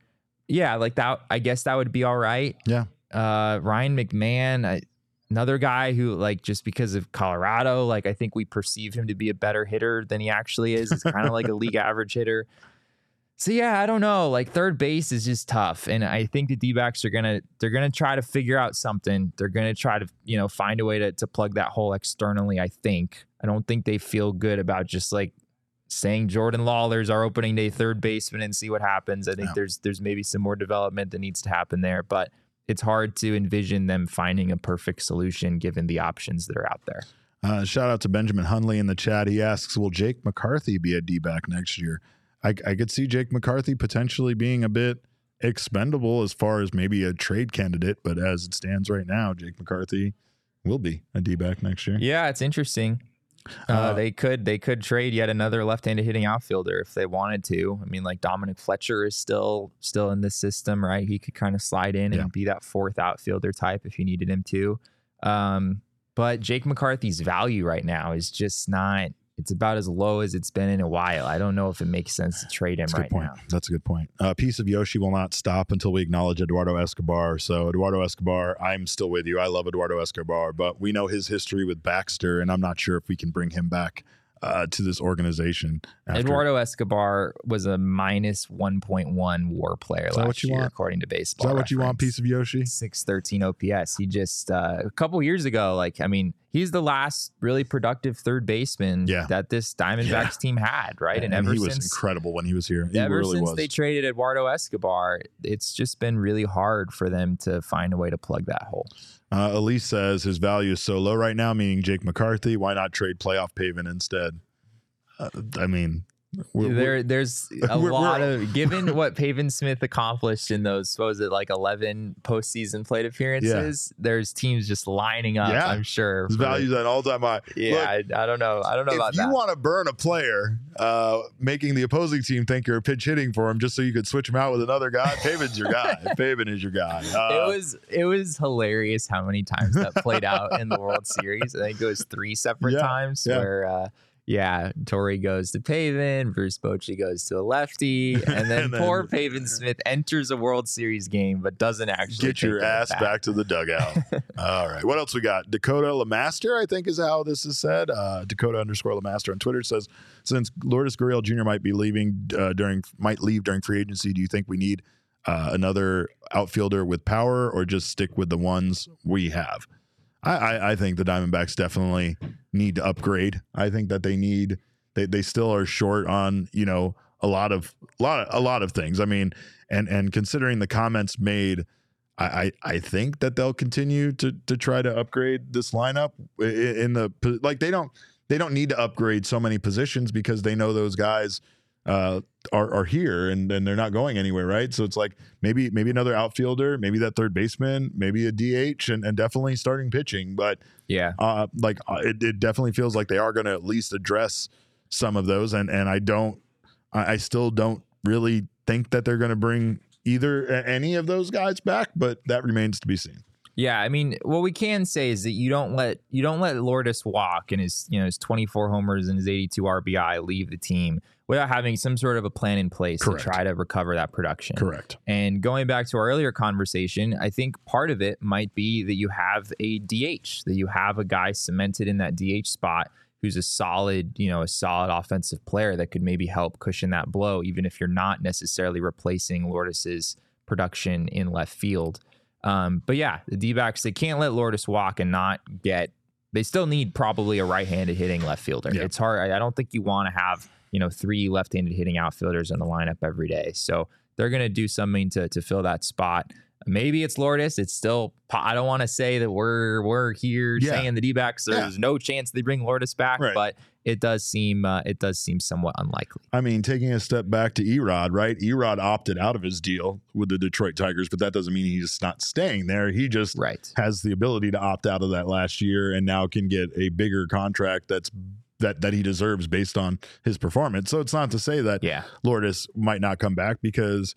Yeah, like that. I guess that would be all right yeah, uh Ryan McMahon, I, another guy who like just because of Colorado, like I think we perceive him to be a better hitter than he actually is. It's kind of like a <laughs> league average hitter. So yeah, I don't know. Like third base is just tough, and I think the D-backs are gonna they're gonna try to figure out something. They're gonna try to you know find a way to to plug that hole externally. I think. I don't think they feel good about just like saying Jordan Lawlar's our opening day third baseman and see what happens. I think there's there's maybe some more development that needs to happen there, but it's hard to envision them finding a perfect solution given the options that are out there. Uh, shout out to Benjamin Hunley in the chat. He asks, "Will Jake McCarthy be a D back next year?" I, I could see Jake McCarthy potentially being a bit expendable as far as maybe a trade candidate, but as it stands right now, Jake McCarthy will be a D back next year. Yeah, it's interesting. Uh, Uh, they could they could trade yet another left-handed hitting outfielder if they wanted to. I mean, like Dominic Fletcher is still still in this system, right? He could kind of slide in Yeah. and be that fourth outfielder type if you needed him to. Um, but Jake McCarthy's value right now is just not. It's about as low as it's been in a while. I don't know if it makes sense to trade him That's right point. now. That's a good point. A piece of Yoshi will not stop until we acknowledge Eduardo Escobar. So, Eduardo Escobar, I'm still with you. I love Eduardo Escobar, but we know his history with Baxter, and I'm not sure if we can bring him back uh, to this organization. after- Eduardo Escobar was a minus 1.1 WAR player last what you year, want? according to baseball. Is that what you want, piece of Yoshi? 613 OPS. He just uh, a couple years ago, like I mean, he's the last really productive third baseman Yeah. that this Diamondbacks Yeah. team had, right? And, and ever he was since incredible when he was here. He ever really since was. they traded Eduardo Escobar, it's just been really hard for them to find a way to plug that hole. Uh, Elise says his value is so low right now, meaning Jake McCarthy. Why not trade playoff Pavin instead? Uh, I mean, we're, there, we're- there's <laughs> a we're- lot of given what Pavin Smith accomplished in those, what was it, like 11 postseason plate appearances? There's teams just lining up. Yeah. I'm sure. his value's at an all time high. Yeah, Look, I, I don't know. I don't know about you that. You want to burn a player, uh, making the opposing team think you're pitch hitting for him just so you could switch him out with another guy, Pavin's your guy. <laughs> Pavin is your guy. Uh, it was it was hilarious how many times that played out in the World Series. I think it was three separate <laughs> Yeah, times yeah. where uh yeah, Torey goes to Pavin, Bruce Bochy goes to a lefty, <laughs> and then, And then- poor Pavin Smith enters a World Series game but doesn't actually Get your ass back. to the dugout. <laughs> All right. What else we got? Dakota Lamaster, I think is how this is said. Uh, Dakota underscore Lamaster on Twitter says, since Lourdes Gurriel Jr. might be leaving uh, during might leave during free agency, do you think we need uh, another outfielder with power or just stick with the ones we have? I, I, I think the Diamondbacks definitely need to upgrade. I think that they need they they still are short on you know a lot of a lot of, a lot of things. I mean, and and considering the comments made, I I, I think that they'll continue to to try to upgrade this lineup in the like they don't they don't need to upgrade so many positions because they know those guys uh, are are here and, and they're not going anywhere, right? So it's like maybe maybe another outfielder, maybe that third baseman, maybe a DH, and, and definitely starting pitching. But yeah, uh, like uh, it, it definitely feels like they are going to at least address some of those, and and I don't, I, I still don't really think that they're going to bring either any of those guys back, but that remains to be seen. Yeah, I mean, what we can say is that you don't let you don't let Lourdes walk and his you know his 24 homers and his 82 RBI leave the team without having some sort of a plan in place Correct. to try to recover that production. Correct. And going back to our earlier conversation, I think part of it might be that you have a DH, that you have a guy cemented in that DH spot who's a solid, you know, a solid offensive player that could maybe help cushion that blow, even if you're not necessarily replacing Lourdes's production in left field. Um, but yeah, the D backs, they can't let Lourdes walk and not get, they still need probably a right handed hitting left fielder. Yeah. It's hard. I don't think you want to have you know, three left-handed hitting outfielders in the lineup every day. So they're going to do something to to fill that spot. Maybe it's Lourdes. It's still. I don't want to say that we're we're here yeah. saying the D-backs. There's yeah. no chance they bring Lourdes back, right. but it does seem uh, it does seem somewhat unlikely. I mean, taking a step back to Erod, right? Erod opted out of his deal with the Detroit Tigers, but that doesn't mean he's not staying there. He just right. has the ability to opt out of that last year and now can get a bigger contract that's that that he deserves based on his performance. So it's not to say that yeah. Lourdes might not come back because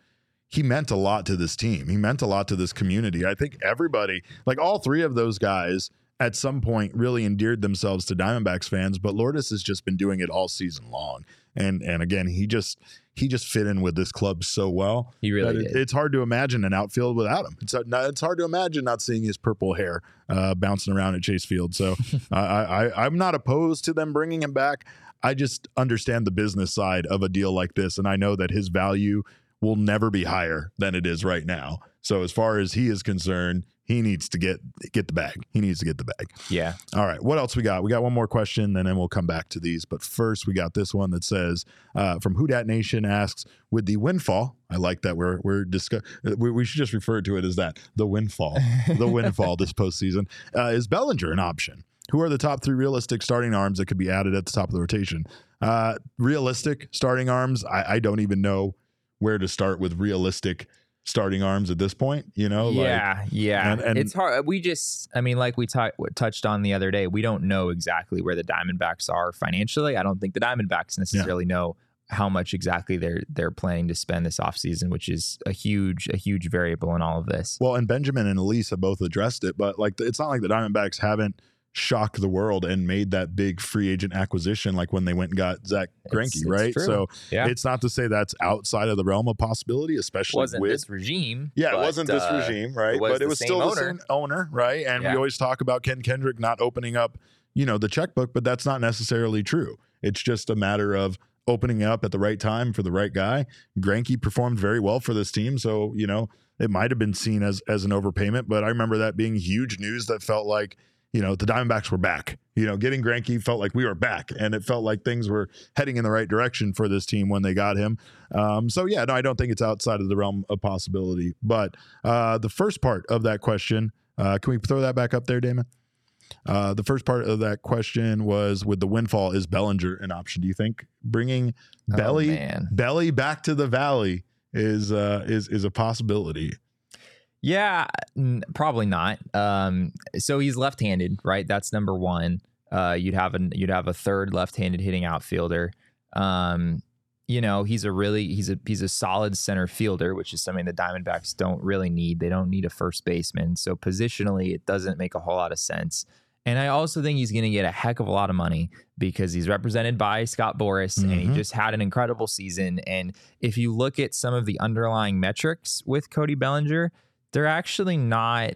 he meant a lot to this team. He meant a lot to this community. I think everybody, like all three of those guys, at some point really endeared themselves to Diamondbacks fans, but Lourdes has just been doing it all season long. And and again, he just he just fit in with this club so well. He really it, It's hard to imagine an outfield without him. It's it's hard to imagine not seeing his purple hair uh, bouncing around at Chase Field. So <laughs> I, I I'm not opposed to them bringing him back. I just understand the business side of a deal like this, and I know that his value will never be higher than it is right now. So as far as he is concerned, he needs to get get the bag. He needs to get the bag. Yeah. All right. What else we got? We got one more question, and then we'll come back to these. But first, we got this one that says uh, from Who Dat Nation asks, with the windfall. I like that we're we're discuss. We, we, should just refer to it as that the windfall. the <laughs> windfall this postseason uh, is Bellinger an option? Who are the top three realistic starting arms that could be added at the top of the rotation? Uh, realistic starting arms. I, I don't even know where to start with realistic starting arms at this point, you know? Yeah, like, yeah. And, and, it's hard. We just, I mean, like we t- touched on the other day, we don't know exactly where the Diamondbacks are financially. I don't think the Diamondbacks necessarily yeah. know how much exactly they're they're planning to spend this offseason, which is a huge a huge variable in all of this. Well, and Benjamin and Elise have both addressed it, but like it's not like the Diamondbacks haven't shock the world and made that big free agent acquisition like when they went and got Zack Greinke, right? True. So yeah. it's not to say that's outside of the realm of possibility, especially wasn't with this regime. Yeah, it wasn't this uh, regime, right? It but it was still owner. the same owner, right? And yeah. we always talk about Ken Kendrick not opening up, you know, the checkbook, but that's not necessarily true. It's just a matter of opening up at the right time for the right guy. Greinke performed very well for this team, so you know it might have been seen as as an overpayment, but I remember that being huge news that felt like you know, the Diamondbacks were back. You know, getting Greinke felt like we were back, and it felt like things were heading in the right direction for this team when they got him. Um, so yeah, no, I don't think it's outside of the realm of possibility. But uh, the first part of that question, uh, can we throw that back up there, Damon? Uh, the first part of that question was with the windfall is Bellinger an option? Do you think bringing oh, Belly Belly back to the Valley is uh, is is a possibility? Yeah, n- probably not. Um, so he's left-handed, right? That's number one. Uh, you'd have a you'd have a third left-handed hitting outfielder. Um, you know, he's a really he's a he's a solid center fielder, which is something the Diamondbacks don't really need. They don't need a first baseman. So positionally, it doesn't make a whole lot of sense. And I also think he's going to get a heck of a lot of money because he's represented by Scott Boras mm-hmm. and he mm-hmm. just had an incredible season. And if you look at some of the underlying metrics with Cody Bellinger, they're actually not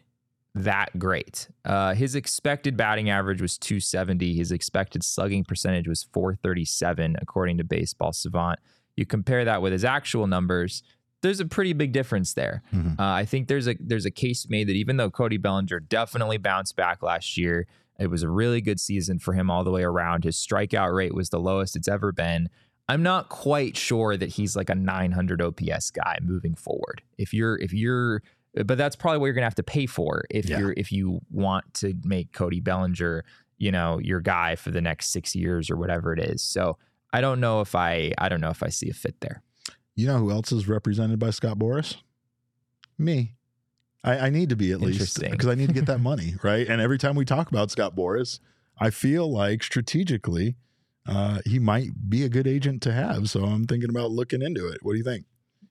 that great. Uh, his expected batting average was 270. His expected slugging percentage was 437, according to Baseball Savant. You compare that with his actual numbers there's a pretty big difference there. Mhm. Uh, I think there's a there's a case made that even though Cody Bellinger definitely bounced back last year, it was a really good season for him all the way around. His strikeout rate was the lowest it's ever been. I'm not quite sure that he's like a 900 OPS guy moving forward. If you're if you're but that's probably what you're gonna have to pay for if Yeah. you're if you want to make Cody Bellinger, you know, your guy for the next six years or whatever it is. So I don't know if I I don't know if I see a fit there. You know who else is represented by Scott Boras? Me. I, I need to be at least because I need to get that <laughs> money, right? And every time we talk about Scott Boras, I feel like strategically uh, he might be a good agent to have. So I'm thinking about looking into it. What do you think?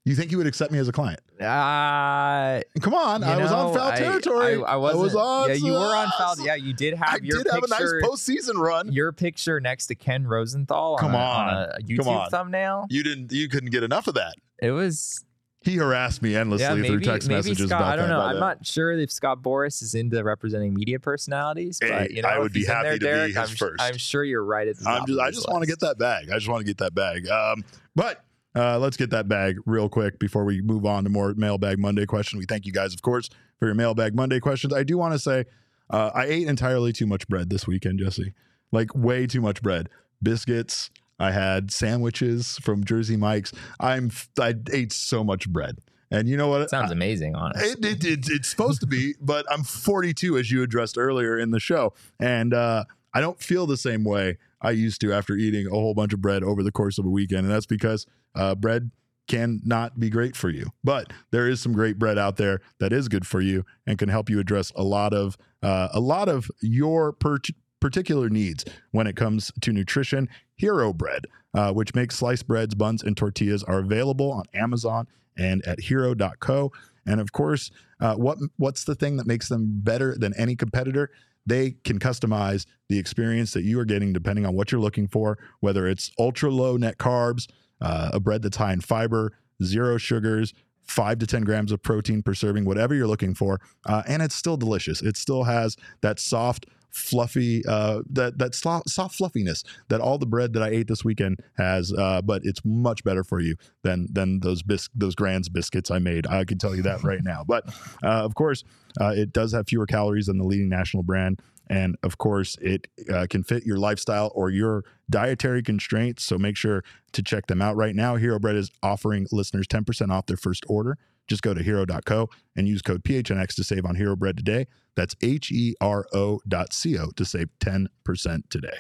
You think he would accept me as a client? Uh Come on, You I was on foul I- territory. I, I, wasn't, was on. Yeah, you were on foul. Yeah, you did I have your did have a nice picture. postseason run. your picture next to Ken Rosenthal. Come on, a, on. on a YouTube on. thumbnail. You didn't. You couldn't get enough of that. It was He harassed me endlessly yeah, maybe through text maybe messages Scott. I don't that. know. I'm the- not sure if Scott Boras is into representing media personalities, but Hey, you know, I would be happy there, to be his I'm, first. I'm sure you're right at the I'm just. I just want to get that bag. I just want to get that bag. Um, but uh, let's get that bag real quick before we move on to more mailbag Monday question. We thank you guys, of course, for your mailbag Monday questions. I do want to say uh, I ate entirely too much bread this weekend, Jesse. Like way too much bread, biscuits. I had sandwiches from Jersey Mike's. I'm. I ate so much bread, and you know what? Sounds amazing, honestly. It, it, it, it's supposed to be, but I'm 42, as you addressed earlier in the show. And uh, I don't feel the same way I used to after eating a whole bunch of bread over the course of a weekend. And that's because uh, bread can not be great for you. But there is some great bread out there that is good for you and can help you address a lot of uh, a lot of your per- particular needs when it comes to nutrition. Hero Bread, uh, which makes sliced breads, buns, and tortillas, are available on Amazon and at hero.co. And of course, uh, what what's the thing that makes them better than any competitor? They can customize the experience that you are getting depending on what you're looking for, whether it's ultra low net carbs, uh, a bread that's high in fiber, zero sugars, five to 10 grams of protein per serving, whatever you're looking for. Uh, and it's still delicious. It still has that soft, fluffy, uh, that, that soft, soft fluffiness that all the bread that I ate this weekend has, uh, but it's much better for you than, than those bis- those Grands biscuits I made. I can tell you that right now. But uh, of course, uh, it does have fewer calories than the leading national brand. And of course, it uh, can fit your lifestyle or your dietary constraints. So make sure to check them out right now. Hero Bread is offering listeners 10% off their first order. Just go to hero.co and use code PHNX to save on Hero Bread today. That's H E R O dot C O to save 10% today.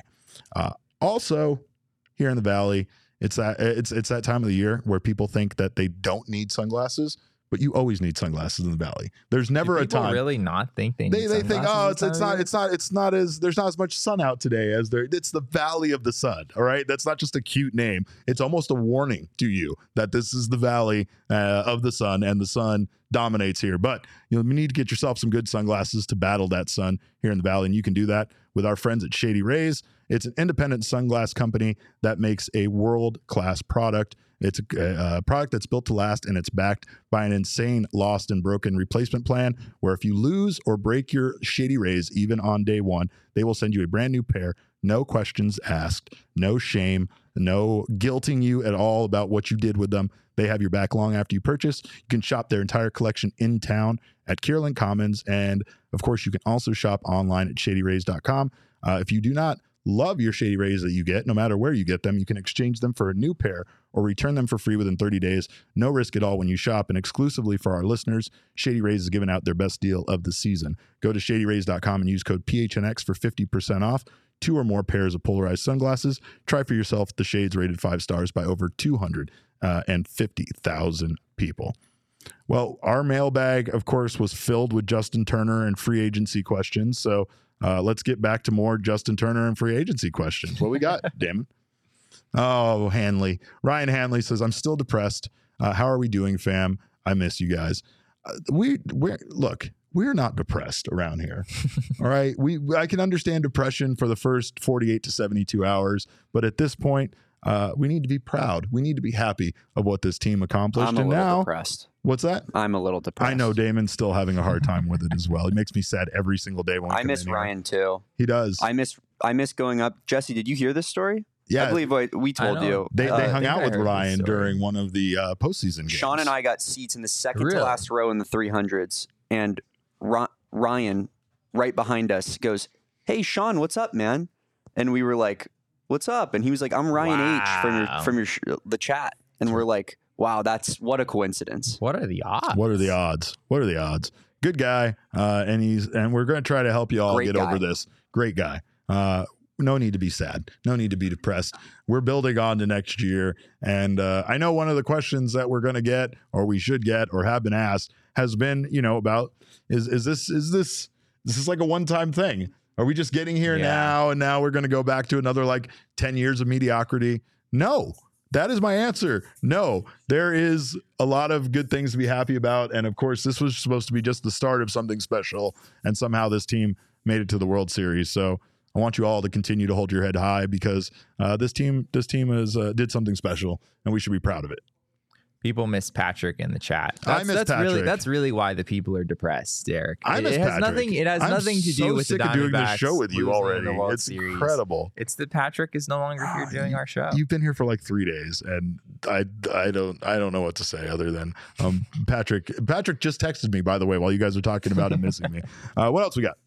Uh, also, here in the Valley, it's that it's it's that time of the year where people think that they don't need sunglasses, but you always need sunglasses in the Valley. There's never a time really not think they they, they think oh it's it's not it's not it's not as there's not as much sun out today as there it's the valley of the sun all right? That's not just a cute name. It's almost a warning to you that this is the valley uh, of the sun and the sun dominates here. But you know you need to get yourself some good sunglasses to battle that sun here in the valley and you can do that with our friends at Shady Rays. It's an independent sunglass company that makes a world class product it's a, a product that's built to last and it's backed by an insane lost and broken replacement plan where if you lose or break your shady rays even on day one, they will send you a brand new pair, no questions asked, no shame, no guilting you at all about what you did with them. They have your back long after you purchase. You can shop their entire collection in town at Kierland Commons. And of course, you can also shop online at shadyrays.com. Uh, if you do not love your Shady Rays that you get, no matter where you get them, you can exchange them for a new pair or return them for free within 30 days. No risk at all when you shop. And exclusively for our listeners, Shady Rays is giving out their best deal of the season. Go to shadyrays.com and use code PHNX for 50% off. Two or more pairs of polarized sunglasses. Try for yourself the shades rated five stars by over 250,000 people. Well, our mailbag, of course, was filled with Justin Turner and free agency questions. So uh, let's get back to more Justin Turner and free agency questions. What we got, <laughs> Damon? Oh, Hanley. Ryan Hanley says, I'm still depressed. Uh, how are we doing, fam? I miss you guys. Uh, we, we're, look, we're not depressed around here. <laughs> All right. We, I can understand depression for the first 48 to 72 hours, but at this point, uh, we need to be proud. We need to be happy of what this team accomplished. I'm a and little now, depressed. what's that? I'm a little depressed. I know Damon's still having a hard <laughs> time with it as well. It makes me sad every single day when I miss in. Ryan too. He does. I miss I miss going up. Jesse, did you hear this story? Yeah, I believe what we told you. they, Uh, they I hung out I with Ryan during one of the uh, postseason games. Sean and I got seats in the second Really? to last row in the 300s, and Ro- Ryan, right behind us, goes, "Hey, Sean, what's up, man?" And we were like, "What's up?" And he was like, "I'm Ryan H from your from your sh- the chat," and we're like, "Wow, that's what a coincidence." What are the odds? What are the odds? What are the odds? Good guy, uh, and he's and we're going to try to help you all Great get guy. over this. Great guy. Uh, no need to be sad. No need to be depressed. We're building on to next year, and uh, I know one of the questions that we're going to get, or we should get, or have been asked, has been, you know, about is is this is this this is like a one time thing? Are we just getting here Yeah. now, and now we're going to go back to another like ten years of mediocrity? No, that is my answer. No, there is a lot of good things to be happy about. And of course, this was supposed to be just the start of something special. And somehow this team made it to the World Series. So I want you all to continue to hold your head high because uh, this team, this team is uh, did something special, and we should be proud of it. People miss Patrick in the chat. I That's, miss that's really that's really why the people are depressed, Derek. I it, miss it has Patrick. nothing. It has I'm nothing to so do with sick the of doing this show with you already. It's Series. incredible. It's that Patrick is no longer here Ah, doing our show. You've been here for like three days, and I I don't I don't know what to say other than um, <laughs> Patrick. Patrick just texted me by the way while you guys are talking about him missing me. <laughs> Uh, what else we got?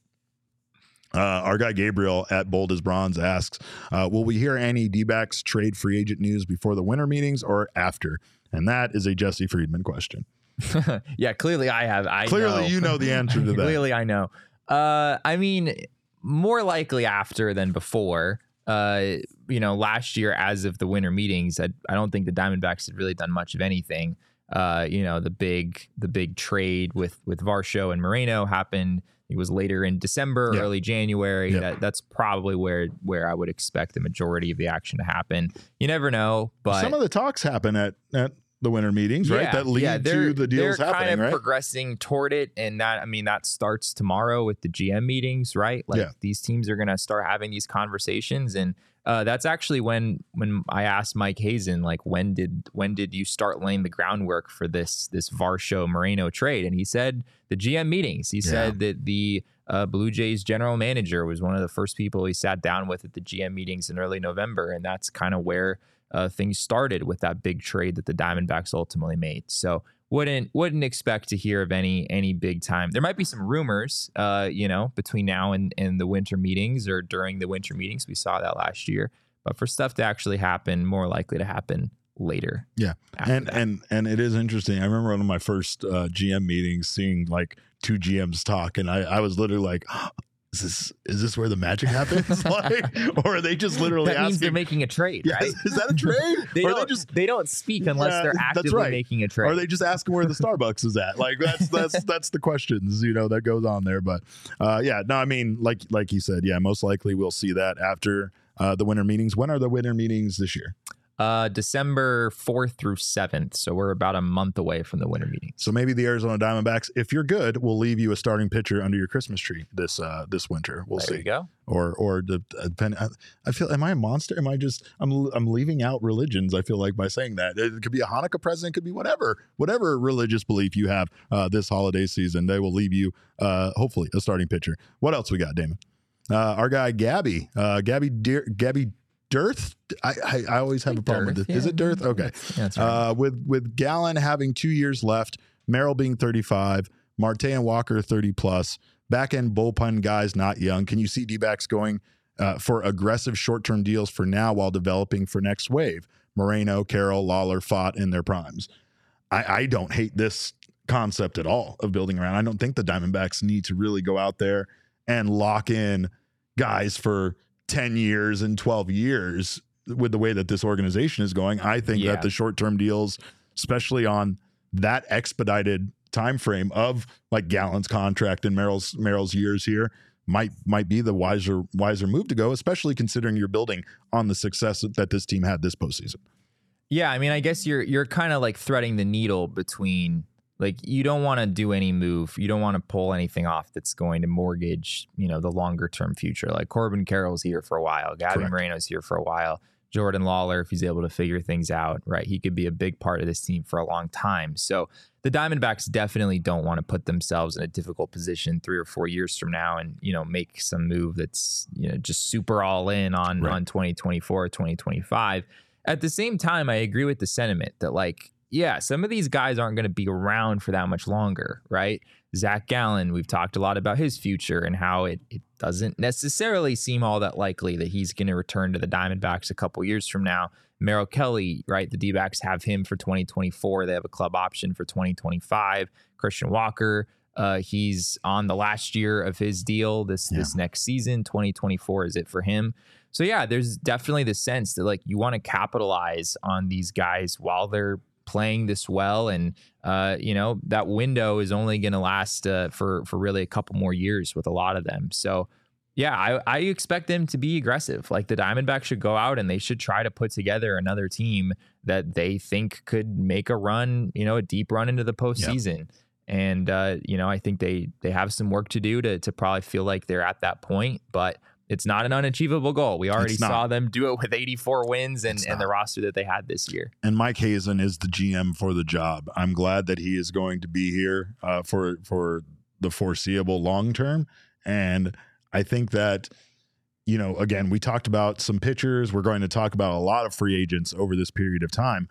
Uh, our guy Gabriel at Bold as Bronze asks, uh, "Will we hear any D-backs trade free agent news before the winter meetings or after?" And that is a Jesse Friedman question. <laughs> yeah, clearly I have. I Clearly, know. you know the answer to <laughs> that. clearly, I know. Uh, I mean, more likely after than before. Uh, you know, last year as of the winter meetings, I, I don't think the Diamondbacks had really done much of anything. Uh, you know, the big the big trade with with Varsho and Moreno happened. It was later in December, Yeah. early January. Yeah. That that's probably where where I would expect the majority of the action to happen. You never know, but Some of the talks happen at at the winter meetings, right? That lead they're- to the deals they're happening, kind of right? progressing toward it, and that I mean that starts tomorrow with the GM meetings, right? Like Yeah. these teams are going to start having these conversations, and uh, that's actually when when I asked Mike Hazen, like when did when did you start laying the groundwork for this this Varsho Moreno trade? And he said the GM meetings. He Yeah. said that the uh, Blue Jays general manager was one of the first people he sat down with at the GM meetings in early November, and that's kind of where uh, things started with that big trade that the Diamondbacks ultimately made. So wouldn't wouldn't expect to hear of any any big time. There might be some rumors, uh, you know, between now and, and the winter meetings or during the winter meetings. We saw that last year, but for stuff to actually happen, more likely to happen later. Yeah. and that. and and it is interesting. I remember one of my first uh, GM meetings, seeing like two GMs talk, and I, I was literally like, "Is this is this where the magic happens? <laughs> like, or are they just literally that means they're making a trade, Yes, right? is that a trade? <laughs> They or don't, they just they don't speak unless Yeah, they're actively right. making a trade. are they just asking where the Starbucks is at? Like that's <laughs> that's that's the questions you know that goes on there. But uh, yeah, no, I mean like like he said, yeah, most likely we'll see that after uh, the winter meetings. When are the winter meetings this year? Uh, December 4th through 7th. So we're about a month away from the winter meeting. So maybe the Arizona Diamondbacks, if you're good, will leave you a starting pitcher under your Christmas tree this uh, this winter. We'll there see. you go. Or or the uh, depend. I, I feel. Am I a monster? Am I just? I'm I'm leaving out religions. I feel like by saying that it could be a Hanukkah present. It could be whatever whatever religious belief you have uh, this holiday season. They will leave you uh, hopefully a starting pitcher. What else we got, Damon? Uh, our guy Gabby, uh, Gabby Deer, Gabby Dirth. I, I I always have a problem with Dearth, this. Is it dearth? Okay. That's, yeah, that's right. Uh, with with Gallen having two years left, Merrill being 35, Marte and Walker 30 plus, back end bullpen guys not young. Can you see D backs going uh, for aggressive short term deals for now while developing for next wave? Moreno, Carroll, Lawlar fought in their primes. I, I don't hate this concept at all of building around. I don't think the Diamondbacks need to really go out there and lock in guys for 10 years and 12 years with the way that this organization is going. I think Yeah. that the short-term deals, especially on that expedited time frame of like Gallen's contract and Merrill's Merrill's years here, might might be the wiser wiser move to go, especially considering you're building on the success that this team had this postseason. Yeah, I mean, I guess you're you're kind of like threading the needle between like you don't want to do any move, you don't want to pull anything off that's going to mortgage, you know, the longer term future. Like Corbin Carroll's here for a while, Gabby Correct. Moreno's here for a while. Jordan Lawlar, if he's able to figure things out, right, he could be a big part of this team for a long time. So the Diamondbacks definitely don't want to put themselves in a difficult position three or four years from now and, you know, make some move that's, you know, just super all in on, Right. on 2024 2025. At the same time, I agree with the sentiment that, like, yeah, some of these guys aren't going to be around for that much longer, right? Zach Gallen, we've talked a lot about his future and how it, it doesn't necessarily seem all that likely that he's going to return to the Diamondbacks a couple years from now. Merrill Kelly, right? The D backs have him for 2024. They have a club option for 2025. Christian Walker, uh, he's on the last year of his deal this Yeah. this next season. 2024 is it for him. So yeah, there's definitely the sense that like you want to capitalize on these guys while they're playing this well, and uh, you know that window is only going to last uh, for for really a couple more years with a lot of them. So yeah, I, I expect them to be aggressive. Like the Diamondbacks should go out and they should try to put together another team that they think could make a run, you know, a deep run into the postseason. And uh, you know, I think they they have some work to do to to probably feel like they're at that point, but it's not an unachievable goal. We already saw them do it with 84 wins and, and the roster that they had this year. and Mike Hazen is the GM for the job. I'm glad that he is going to be here uh, for for the foreseeable long term, and I think that you know again we talked about some pitchers. We're going to talk about a lot of free agents over this period of time.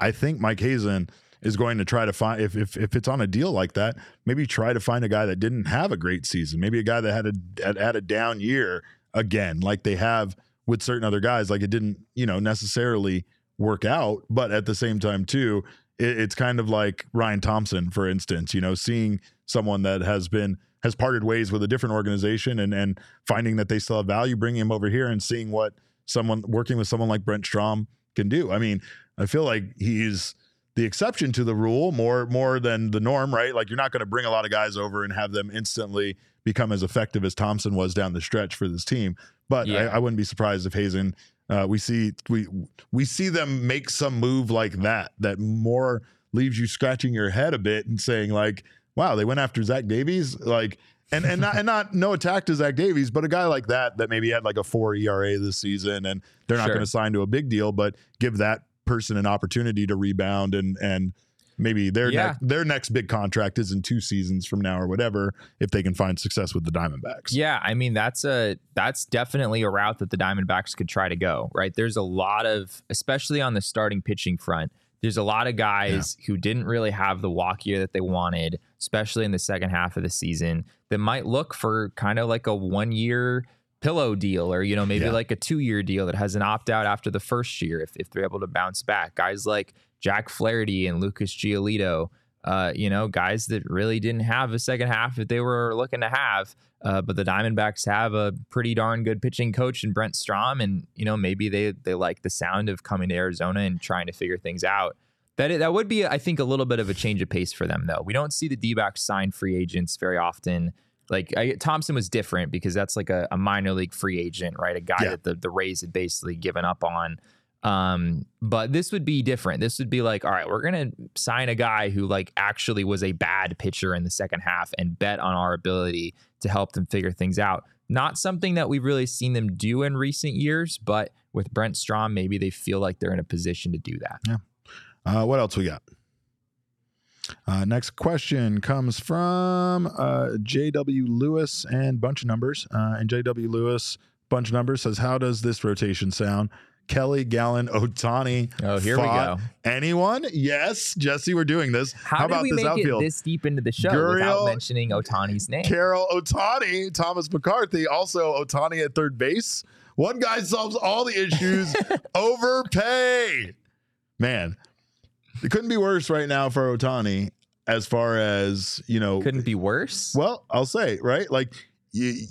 I think Mike Hazen is going to try to find if if if it's on a deal like that, maybe try to find a guy that didn't have a great season, maybe a guy that had a had, a down year again, like they have with certain other guys. Like it didn't you know necessarily work out, but at the same time too, it, it's kind of like Ryan Thompson, for instance. You know, seeing someone that has been has parted ways with a different organization and and finding that they still have value, bringing him over here and seeing what someone working with someone like Brent Strom can do. I mean, I feel like he's the exception to the rule more more than the norm, right? Like you're not going to bring a lot of guys over and have them instantly become as effective as Thompson was down the stretch for this team. But Yeah. I, I wouldn't be surprised if Hazen uh, we see we we see them make some move like that that more leaves you scratching your head a bit and saying like, wow, they went after Zach Davies, like. And and not and not no attack to Zach Davies, but a guy like that that maybe had like a four ERA this season, and they're not Sure. going to sign to a big deal, but give that person an opportunity to rebound and and maybe their Yeah. next their next big contract is in two seasons from now or whatever if they can find success with the Diamondbacks. Yeah, I mean that's a that's definitely a route that the Diamondbacks could try to go. Right, there's a lot of, especially on the starting pitching front. There's a lot of guys who didn't really have the walk year that they wanted, especially in the second half of the season, that might look for kind of like a one year pillow deal or, you know, maybe Yeah. like a two year deal that has an opt out after the first year if, if they're able to bounce back. Guys like Jack Flaherty and Lucas Giolito, uh, you know, guys that really didn't have a second half that they were looking to have. Uh, but the Diamondbacks have a pretty darn good pitching coach in Brent Strom, and you know maybe they they like the sound of coming to Arizona and trying to figure things out. That that would be, I think, a little bit of a change of pace for them, though. We don't see the D-backs sign free agents very often. Like I, Thompson was different because that's like a, a minor league free agent, right? A guy Yeah. that the the Rays had basically given up on. Um, but this would be different. This would be like, all right, we're gonna sign a guy who like actually was a bad pitcher in the second half and bet on our ability to help them figure things out. Not something that we've really seen them do in recent years, but with Brent Strom, maybe they feel like they're in a position to do that. Uh, what else we got? Uh, next question comes from uh, J.W. Lewis and bunch of numbers. Uh, and J.W. Lewis, bunch of numbers, says, How does this rotation sound? Kelly, Gallen, Ohtani. Oh, here we go. Anyone? Yes, Jesse, we're doing this. How, did about this outfield? this deep into the show Gurriel- without mentioning Ohtani's name? Carroll Ohtani, Thomas McCarthy, also Ohtani at third base. One guy solves all the issues. <laughs> Overpay. Man, it couldn't be worse right now for Ohtani as far as, you know, Couldn't be worse. well, I'll say, right? Like you,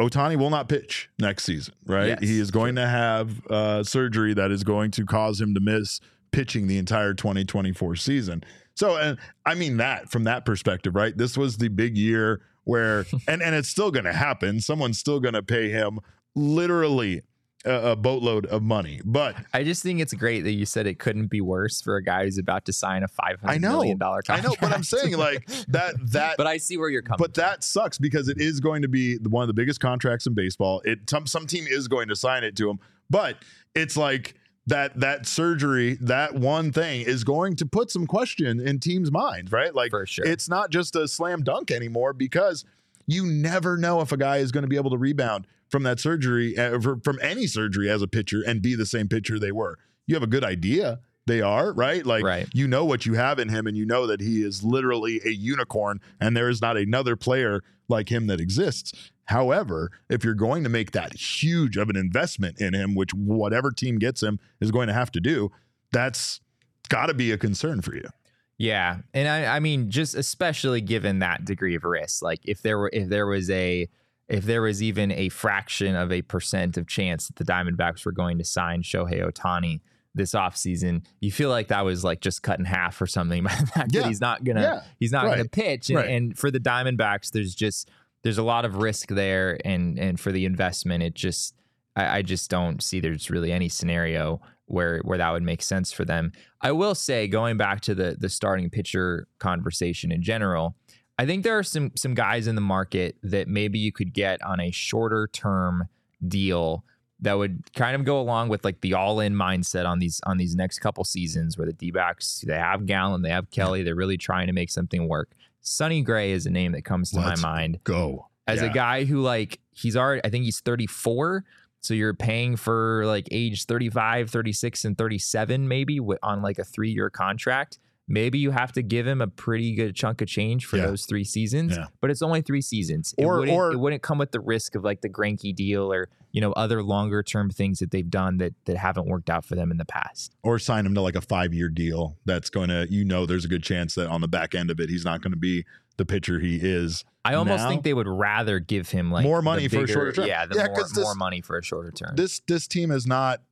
Ohtani will not pitch next season, right? Yes. he is going to have uh, surgery that is going to cause him to miss pitching the entire 2024 season. So, and I mean that from that perspective, right? This was the big year where, <laughs> and and it's still going to happen. Someone's still going to pay him literally a, a boatload of money, but I just think it's great that you said it couldn't be worse for a guy who's about to sign a five hundred million dollar hundred know. million dollar I know. But I'm saying like that <laughs> that but I see where you're coming. But that sucks because it is going to be one of the biggest contracts in baseball. It some some team is going to sign it to him, But it's like that that surgery, that one thing is going to put some question in teams' minds, right? Like For sure. it's not just a slam dunk anymore because you never know if a guy is going to be able to rebound from that surgery, uh, from any surgery as a pitcher and be the same pitcher they were. You have a good idea they are, right? Like Right. you know what you have in him and you know that he is literally a unicorn and there is not another player like him that exists. However, if you're going to make that huge of an investment in him, which whatever team gets him is going to have to do, that's got to be a concern for you. Yeah, and I, I mean, just especially given that degree of risk, like if there were, if there was a, if there was even a fraction of a percent of chance that the Diamondbacks were going to sign Shohei Ohtani this offseason, you feel like that was like just cut in half or something <laughs> by the fact Yeah. that he's not gonna, Yeah. he's not gonna pitch, and, Right. and for the Diamondbacks, there's just there's a lot of risk there, and and for the investment, it just I, I just don't see there's really any scenario where where that would make sense for them. I will say, going back to the the starting pitcher conversation in general, I think there are some some guys in the market that maybe you could get on a shorter term deal that would kind of go along with like the all in mindset on these on these next couple seasons where the D-backs they have Gallen, they have Kelly, they're really trying to make something work. Sonny Gray is a name that comes to Let's my mind Go. as Yeah. a guy who like he's already I think he's 34 so you're paying for like age 35 36 and 37 maybe on like a 3 year contract maybe you have to give him a pretty good chunk of change for Yeah. those 3 seasons Yeah. but it's only 3 seasons it Or- wouldn't or- it wouldn't come with the risk of like the Greinke deal or you know other longer term things that they've done that that haven't worked out for them in the past Or sign him to like a five year deal that's going to, you know, there's a good chance that on the back end of it, he's not going to be the pitcher he is. I almost Now- think they would rather give him like More money for a shorter term. Yeah, the Yeah, more, this- more money for a shorter term. This this team is not,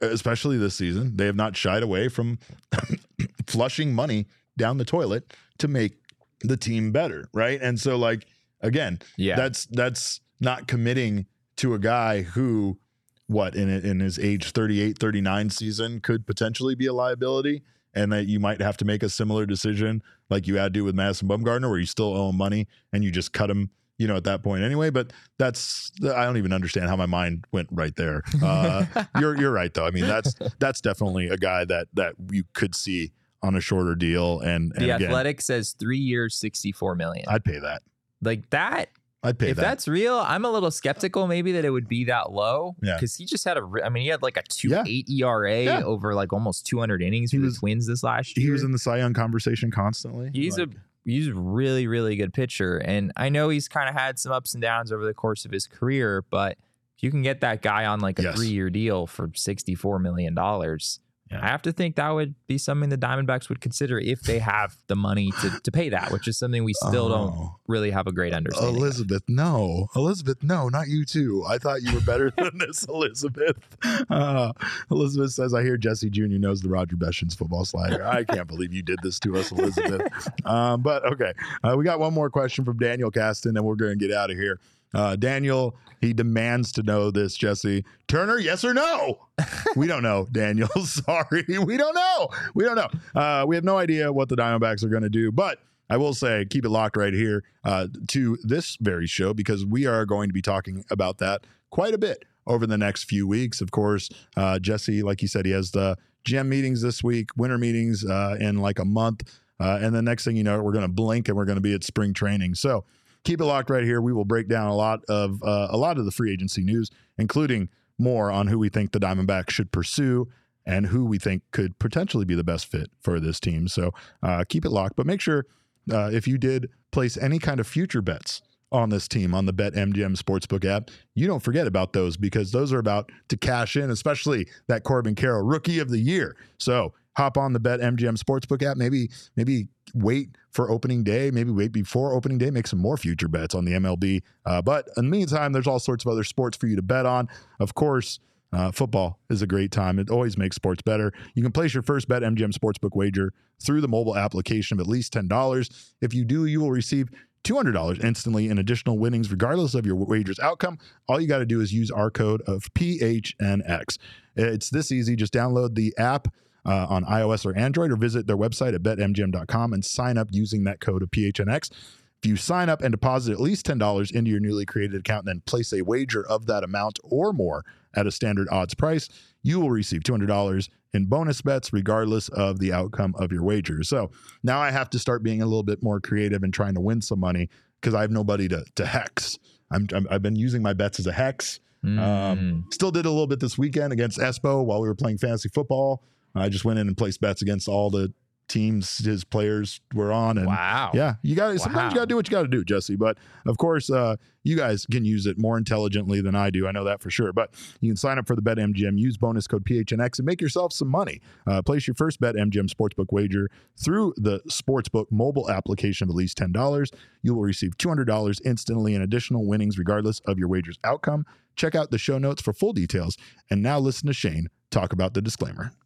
especially this season, they have not shied away from flushing money down the toilet to make the team better, right? And so, like again, yeah, that's that's not committing to a guy who what in in his age 38 39 season could potentially be a liability and that you might have to make a similar decision like you had to do with Madison Bumgarner where you still owe him money and you just cut him you know at that point anyway. But that's I don't even understand how my mind went right there. Uh, <laughs> you're you're right though. I mean that's that's definitely a guy that that you could see on a shorter deal and, and the again, Athletic says three years, sixty-four million. I'd pay that like that. I'd pay if that that's real, I'm a little skeptical maybe that it would be that low. Yeah. because he just had a. I mean, he had like a two Yeah. eight ERA Yeah. over like almost 200 innings He for was- the Twins this last year. he was in the Cy Young conversation constantly He's Like- a he's a really really good pitcher, and I know he's kind of had some ups and downs over the course of his career, but if you can get that guy on like a Yes. three year deal for 64 million dollars. Yeah. I have to think that would be something the Diamondbacks would consider if they have the money to, to pay that, which is something we still don't Oh. really have a great understanding. of. Elizabeth, no. Elizabeth, no, not you too. I thought you were better <laughs> than this, Elizabeth. Uh, Elizabeth says, I hear Jesse Jr. knows the Roger Beshins football slider. I can't believe you did this to us, Elizabeth. <laughs> Um, but okay, uh, we got one more question from Daniel Caston, and we're going to get out of here. Uh, Daniel, he demands to know this, Jesse. Turner, yes or no? <laughs> we don't know, Daniel. <laughs> Sorry. We don't know. We don't know. Uh, we have no idea what the Diamondbacks are going to do, but I will say, keep it locked right here uh, to this very show because we are going to be talking about that quite a bit over the next few weeks. Of course, uh, Jesse, like you said, he has the GM meetings this week, winter meetings uh, in like a month. Uh, and the next thing you know, we're going to blink and we're going to be at spring training. So keep it locked right here. We will break down a lot of uh, a lot of the free agency news, including more on who we think the Diamondbacks should pursue and who we think could potentially be the best fit for this team. So uh, keep it locked, but make sure uh, if you did place any kind of future bets on this team on the Bet MGM Sportsbook app, you don't forget about those because those are about to cash in, especially that Corbin Carroll Rookie of the Year. So hop on the Bet MGM Sportsbook app. Maybe maybe wait for opening day. Maybe wait before opening day. Make some more future bets on the MLB. Uh, but in the meantime, there's all sorts of other sports for you to bet on. Of course. Uh, football is a great time. It always makes sports better. You can place your first bet MGM Sportsbook wager through the mobile application of at least $10. If you do, you will receive $200 instantly in additional winnings, regardless of your wager's outcome. All you got to do is use our code of PHNX. It's this easy. Just download the app uh, on iOS or Android or visit their website at betmgm.com and sign up using that code of PHNX. If you sign up and deposit at least $10 into your newly created account and then place a wager of that amount or more at a standard odds price, you will receive $200 in bonus bets regardless of the outcome of your wager. So now I have to start being a little bit more creative and trying to win some money because I have nobody to, to hex. I'm, I'm, I've been using my bets as a hex. Mm. Um, still did a little bit this weekend against Espo while we were playing fantasy football. I just went in and placed bets against all the teams his players were on and wow. yeah you got to sometimes you got to do what you got to do jesse but of course uh you guys can use it more intelligently than i do i know that for sure but you can sign up for the bet mgm use bonus code phnx and make yourself some money. Uh, place your first bet mgm sportsbook wager through the sportsbook mobile application of at least $10 you will receive $200 instantly in additional winnings regardless of your wager's outcome. Check out the show notes for full details. And now listen to shane talk about the disclaimer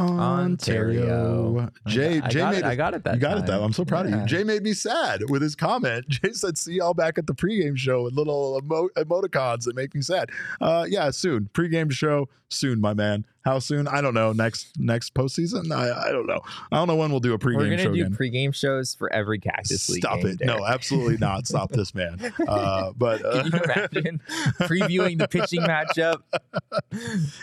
Ontario. Jay, I Jay got made it. I got it that You got it time. that. I'm so proud of you. Jay made me sad with his comment. <laughs> Jay said, "See y'all back at the pregame show with little emo- emoticons that make me sad." Uh, yeah, soon pregame show soon, my man. How soon? I don't know. Next next postseason? I, I don't know. I don't know when we'll do a pregame We're show gonna do again. pregame shows for every Cactus League. Stop game, it! No, absolutely not. Stop this man. <laughs> Uh, but uh, Can you imagine <laughs> previewing the pitching matchup?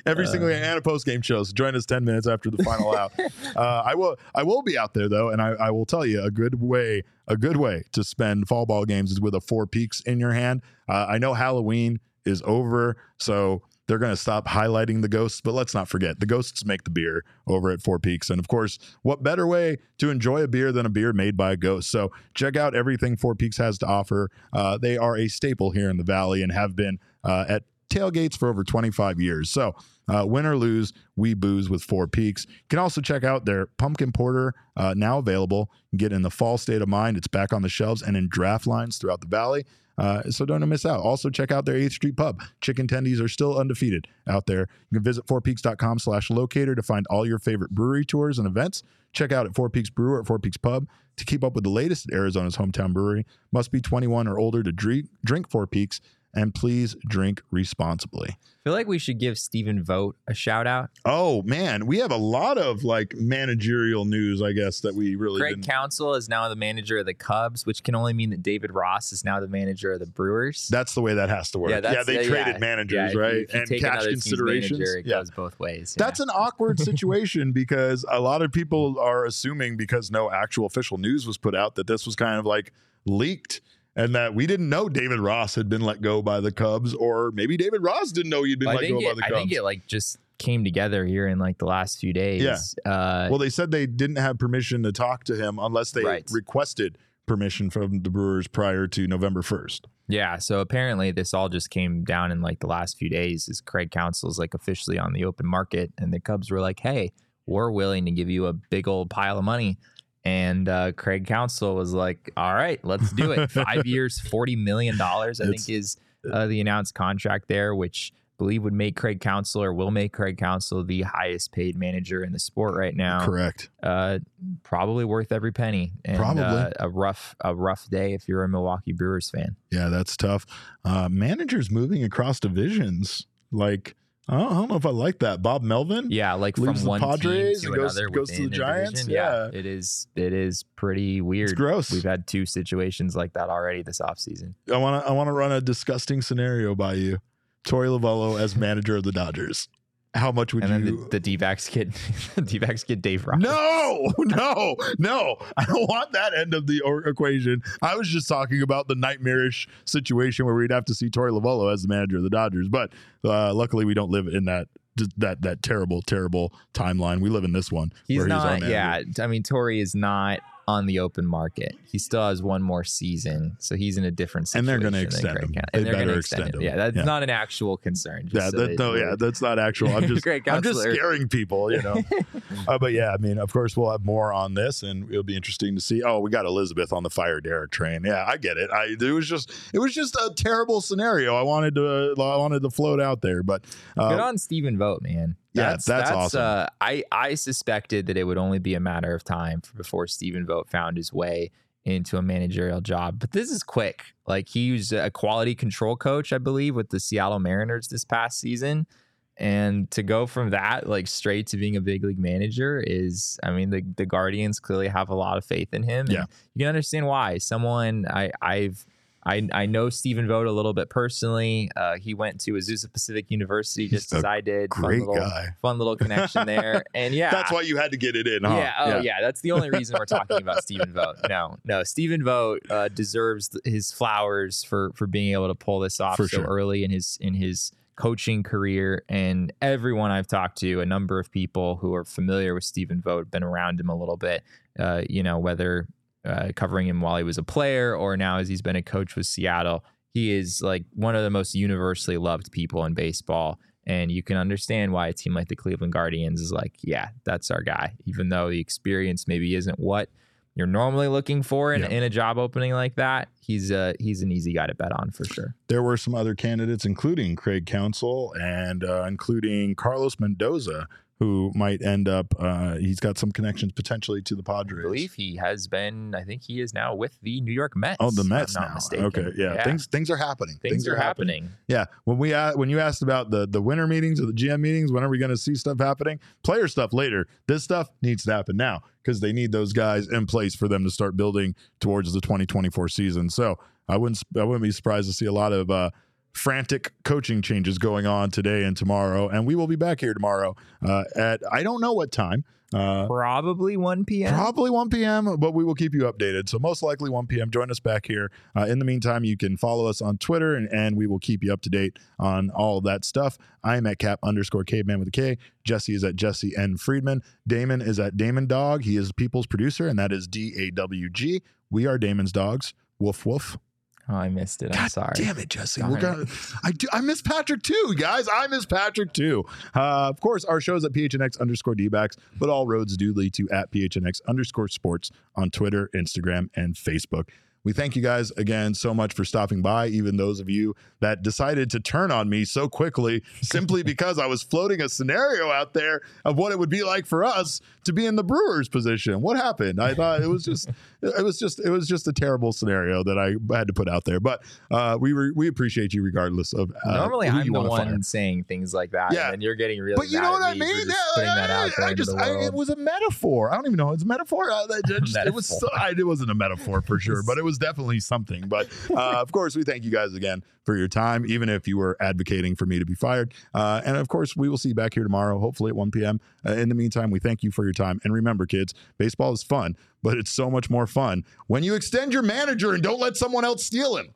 every single Uh. game and a post game shows. Join us ten minutes after the final out. <laughs> Uh, I will. I will be out there though, and I, I will tell you a good way. A good way to spend fall ball games is with a Four Peaks in your hand. Uh, I know Halloween is over, so they're going to stop highlighting the ghosts. But let's not forget the ghosts make the beer over at Four Peaks, and of course, what better way to enjoy a beer than a beer made by a ghost? So check out everything Four Peaks has to offer. Uh, they are a staple here in the valley and have been uh, at tailgates for over 25 years. So, uh, win or lose, we booze with Four Peaks. You can also check out their pumpkin porter, uh, now available. Get in the fall state of mind. It's back on the shelves and in draft lines throughout the valley. Uh, so don't miss out. Also check out their 8th Street Pub. Chicken tendies are still undefeated out there. You can visit fourpeaks.com slash locator to find all your favorite brewery tours and events. Check out at Four Peaks Brewer at Four Peaks Pub to keep up with the latest at Arizona's hometown brewery. Must be 21 or older to drink, drink Four Peaks and please drink responsibly. I feel like we should give Stephen Vogt a shout out. Oh man, we have a lot of like managerial news, I guess, that we really Greg didn't. Counsell is now the manager of the Cubs, which can only mean that David Ross is now the manager of the Brewers. That's the way that has to work. Yeah, that's- they yeah, traded yeah. managers, Yeah, if you- right? if you and cash considerations. manager, it yeah. goes both ways. yeah. That's an awkward <laughs> situation because a lot of people are assuming because no actual official news was put out that this was kind of like leaked and that we didn't know David Ross had been let go by the Cubs or maybe David Ross didn't know he'd been I let go by it, the I think it like just came together here in like the last few days. Yeah. Uh, well, they said they didn't have permission to talk to him unless they Right. requested permission from the Brewers prior to November 1st. Yeah, so apparently this all just came down in like the last few days as Craig Counsell's like officially on the open market and the Cubs were like, "Hey, we're willing to give you a big old pile of money." And uh, Craig Counsell was like, "All right, let's do it. <laughs> 5 years, 40 million dollars I It's- think is uh, the announced contract there, which I believe would make Craig Counsell or will make Craig Counsell the highest paid manager in the sport right now. Correct. Uh, probably worth every penny. And, Probably. uh, a rough a rough day if you're a Milwaukee Brewers fan. Yeah, that's tough. Uh, managers moving across divisions. Like, I don't, I don't know if I like that. Bob Melvin? Yeah, like leaves from the one Padres team and goes- goes to the Giants? division. Yeah. it is. It is pretty weird. It's gross. We've had two situations like that already this offseason. I want to I want to run a disgusting scenario by you. Torey Lovullo as manager of the Dodgers. How much would And then you? the, <laughs> the D-backs get the D-backs get Dave Roberts. no, <laughs> no, no. I don't want that end of the or- equation. I was just talking about the nightmarish situation where we'd have to see Torey Lovullo as the manager of the Dodgers. But uh, luckily, we don't live in that that that terrible, terrible timeline. We live in this one. he's not. manager. Yeah, I mean, Torey is not on the open market. He still has one more season, so he's in a different And they're gonna extend him. They And they're better gonna extend him. Yeah, that's Yeah. not an actual concern. just Yeah, so that, no, yeah, that's not actual. I'm <laughs> just, I'm just scaring people, you know. <laughs> uh, but yeah, I mean, of course, we'll have more on this, and it'll be interesting to see. Oh, we got Elizabeth on the fire Derek train. Yeah, I get it. I it was just, it was just a terrible scenario. I wanted to, I wanted to float out there, but uh, Good on Stephen Vogt, man. Yeah, that's awesome. Uh, I I suspected that it would only be a matter of time for, before Stephen Vogt found his way into a managerial job. But this is quick. Like he was a quality control coach, I believe, with the Seattle Mariners this past season. And to go from that like straight to being a big league manager is, I mean, the the Guardians clearly have a lot of faith in him. And Yeah. you can understand why. Someone I I've I, I know Stephen Vogt a little bit personally. Uh, he went to Azusa Pacific University just as I did. great fun little, guy. Fun little connection there. <laughs> And yeah, that's why you had to get it in, huh? yeah, oh yeah. that's the only reason we're talking about Stephen Vogt. <laughs> No, no, Stephen Vogt uh, deserves his flowers for for being able to pull this off For so sure. early in his in his coaching career. And everyone I've talked to, a number of people who are familiar with Stephen Vogt, been around him a little bit. Uh, you know, whether uh, covering him while he was a player or now as he's been a coach with Seattle, he is like one of the most universally loved people in baseball. And you can understand why a team like the Cleveland Guardians is like, yeah, that's our guy. Even though the experience maybe isn't what you're normally looking for in, Yeah. in a job opening like that, he's uh he's an easy guy to bet on for sure. There were some other candidates, including Craig Counsell and uh, including Carlos Mendoza, who might end up. Uh, he's got some connections potentially to the Padres. I believe he has been. I think he is now with the New York Mets. Oh, the Mets not now. mistaken. Okay, yeah. things things are happening. things, are, happening. Yeah, when we a- when you asked about the the winter meetings or the GM meetings, when are we going to see stuff happening? Player stuff later. This stuff needs to happen now because they need those guys in place for them to start building towards the 2024 season. So I wouldn't I wouldn't be surprised to see a lot of uh, frantic coaching changes going on today and tomorrow. And we will be back here tomorrow uh, at I don't know what time. Uh, Probably 1 p.m. Probably 1 p.m., but we will keep you updated. So most likely 1 p.m. Join us back here. Uh, in the meantime, you can follow us on Twitter, and, and we will keep you up to date on all of that stuff. I am at cap underscore caveman with a K. Jesse is at Jesse N. Friedman. Damon is at Damon Dog. He is People's producer, and that is D A W G. We are Damon's dogs. Woof woof. Oh, I missed it. I'm God sorry. damn it, Jesse. Darn We're gonna, I do. I miss Patrick too, guys. I miss Patrick too. Uh, of course, our show's at PHNX underscore dbacks, but all roads do lead to at PHNX underscore sports on Twitter, Instagram, and Facebook. We thank you guys again so much for stopping by, even those of you that decided to turn on me so quickly <laughs> simply because I was floating a scenario out there of what it would be like for us to be in the Brewers position. What happened? I thought it was just it was just it was just a terrible scenario that I had to put out there. But uh, we were we appreciate you regardless of uh, Normally, I'm the one fire. saying things like that, Yeah. and you're getting really. But you mad know at what I mean? Yeah, I, out I into just I, it was a metaphor. I don't even know. It's a metaphor. Uh, that- that just- it was so, I, it wasn't a metaphor for sure, but it was <laughs> definitely something. But uh, of course, we thank you guys again for your time, even if you were advocating for me to be fired. Uh, and of course, we will see you back here tomorrow, hopefully at 1 p.m. Uh, in the meantime, we thank you for your time. And remember, kids, baseball is fun, but it's so much more fun when you extend your manager and don't let someone else steal him.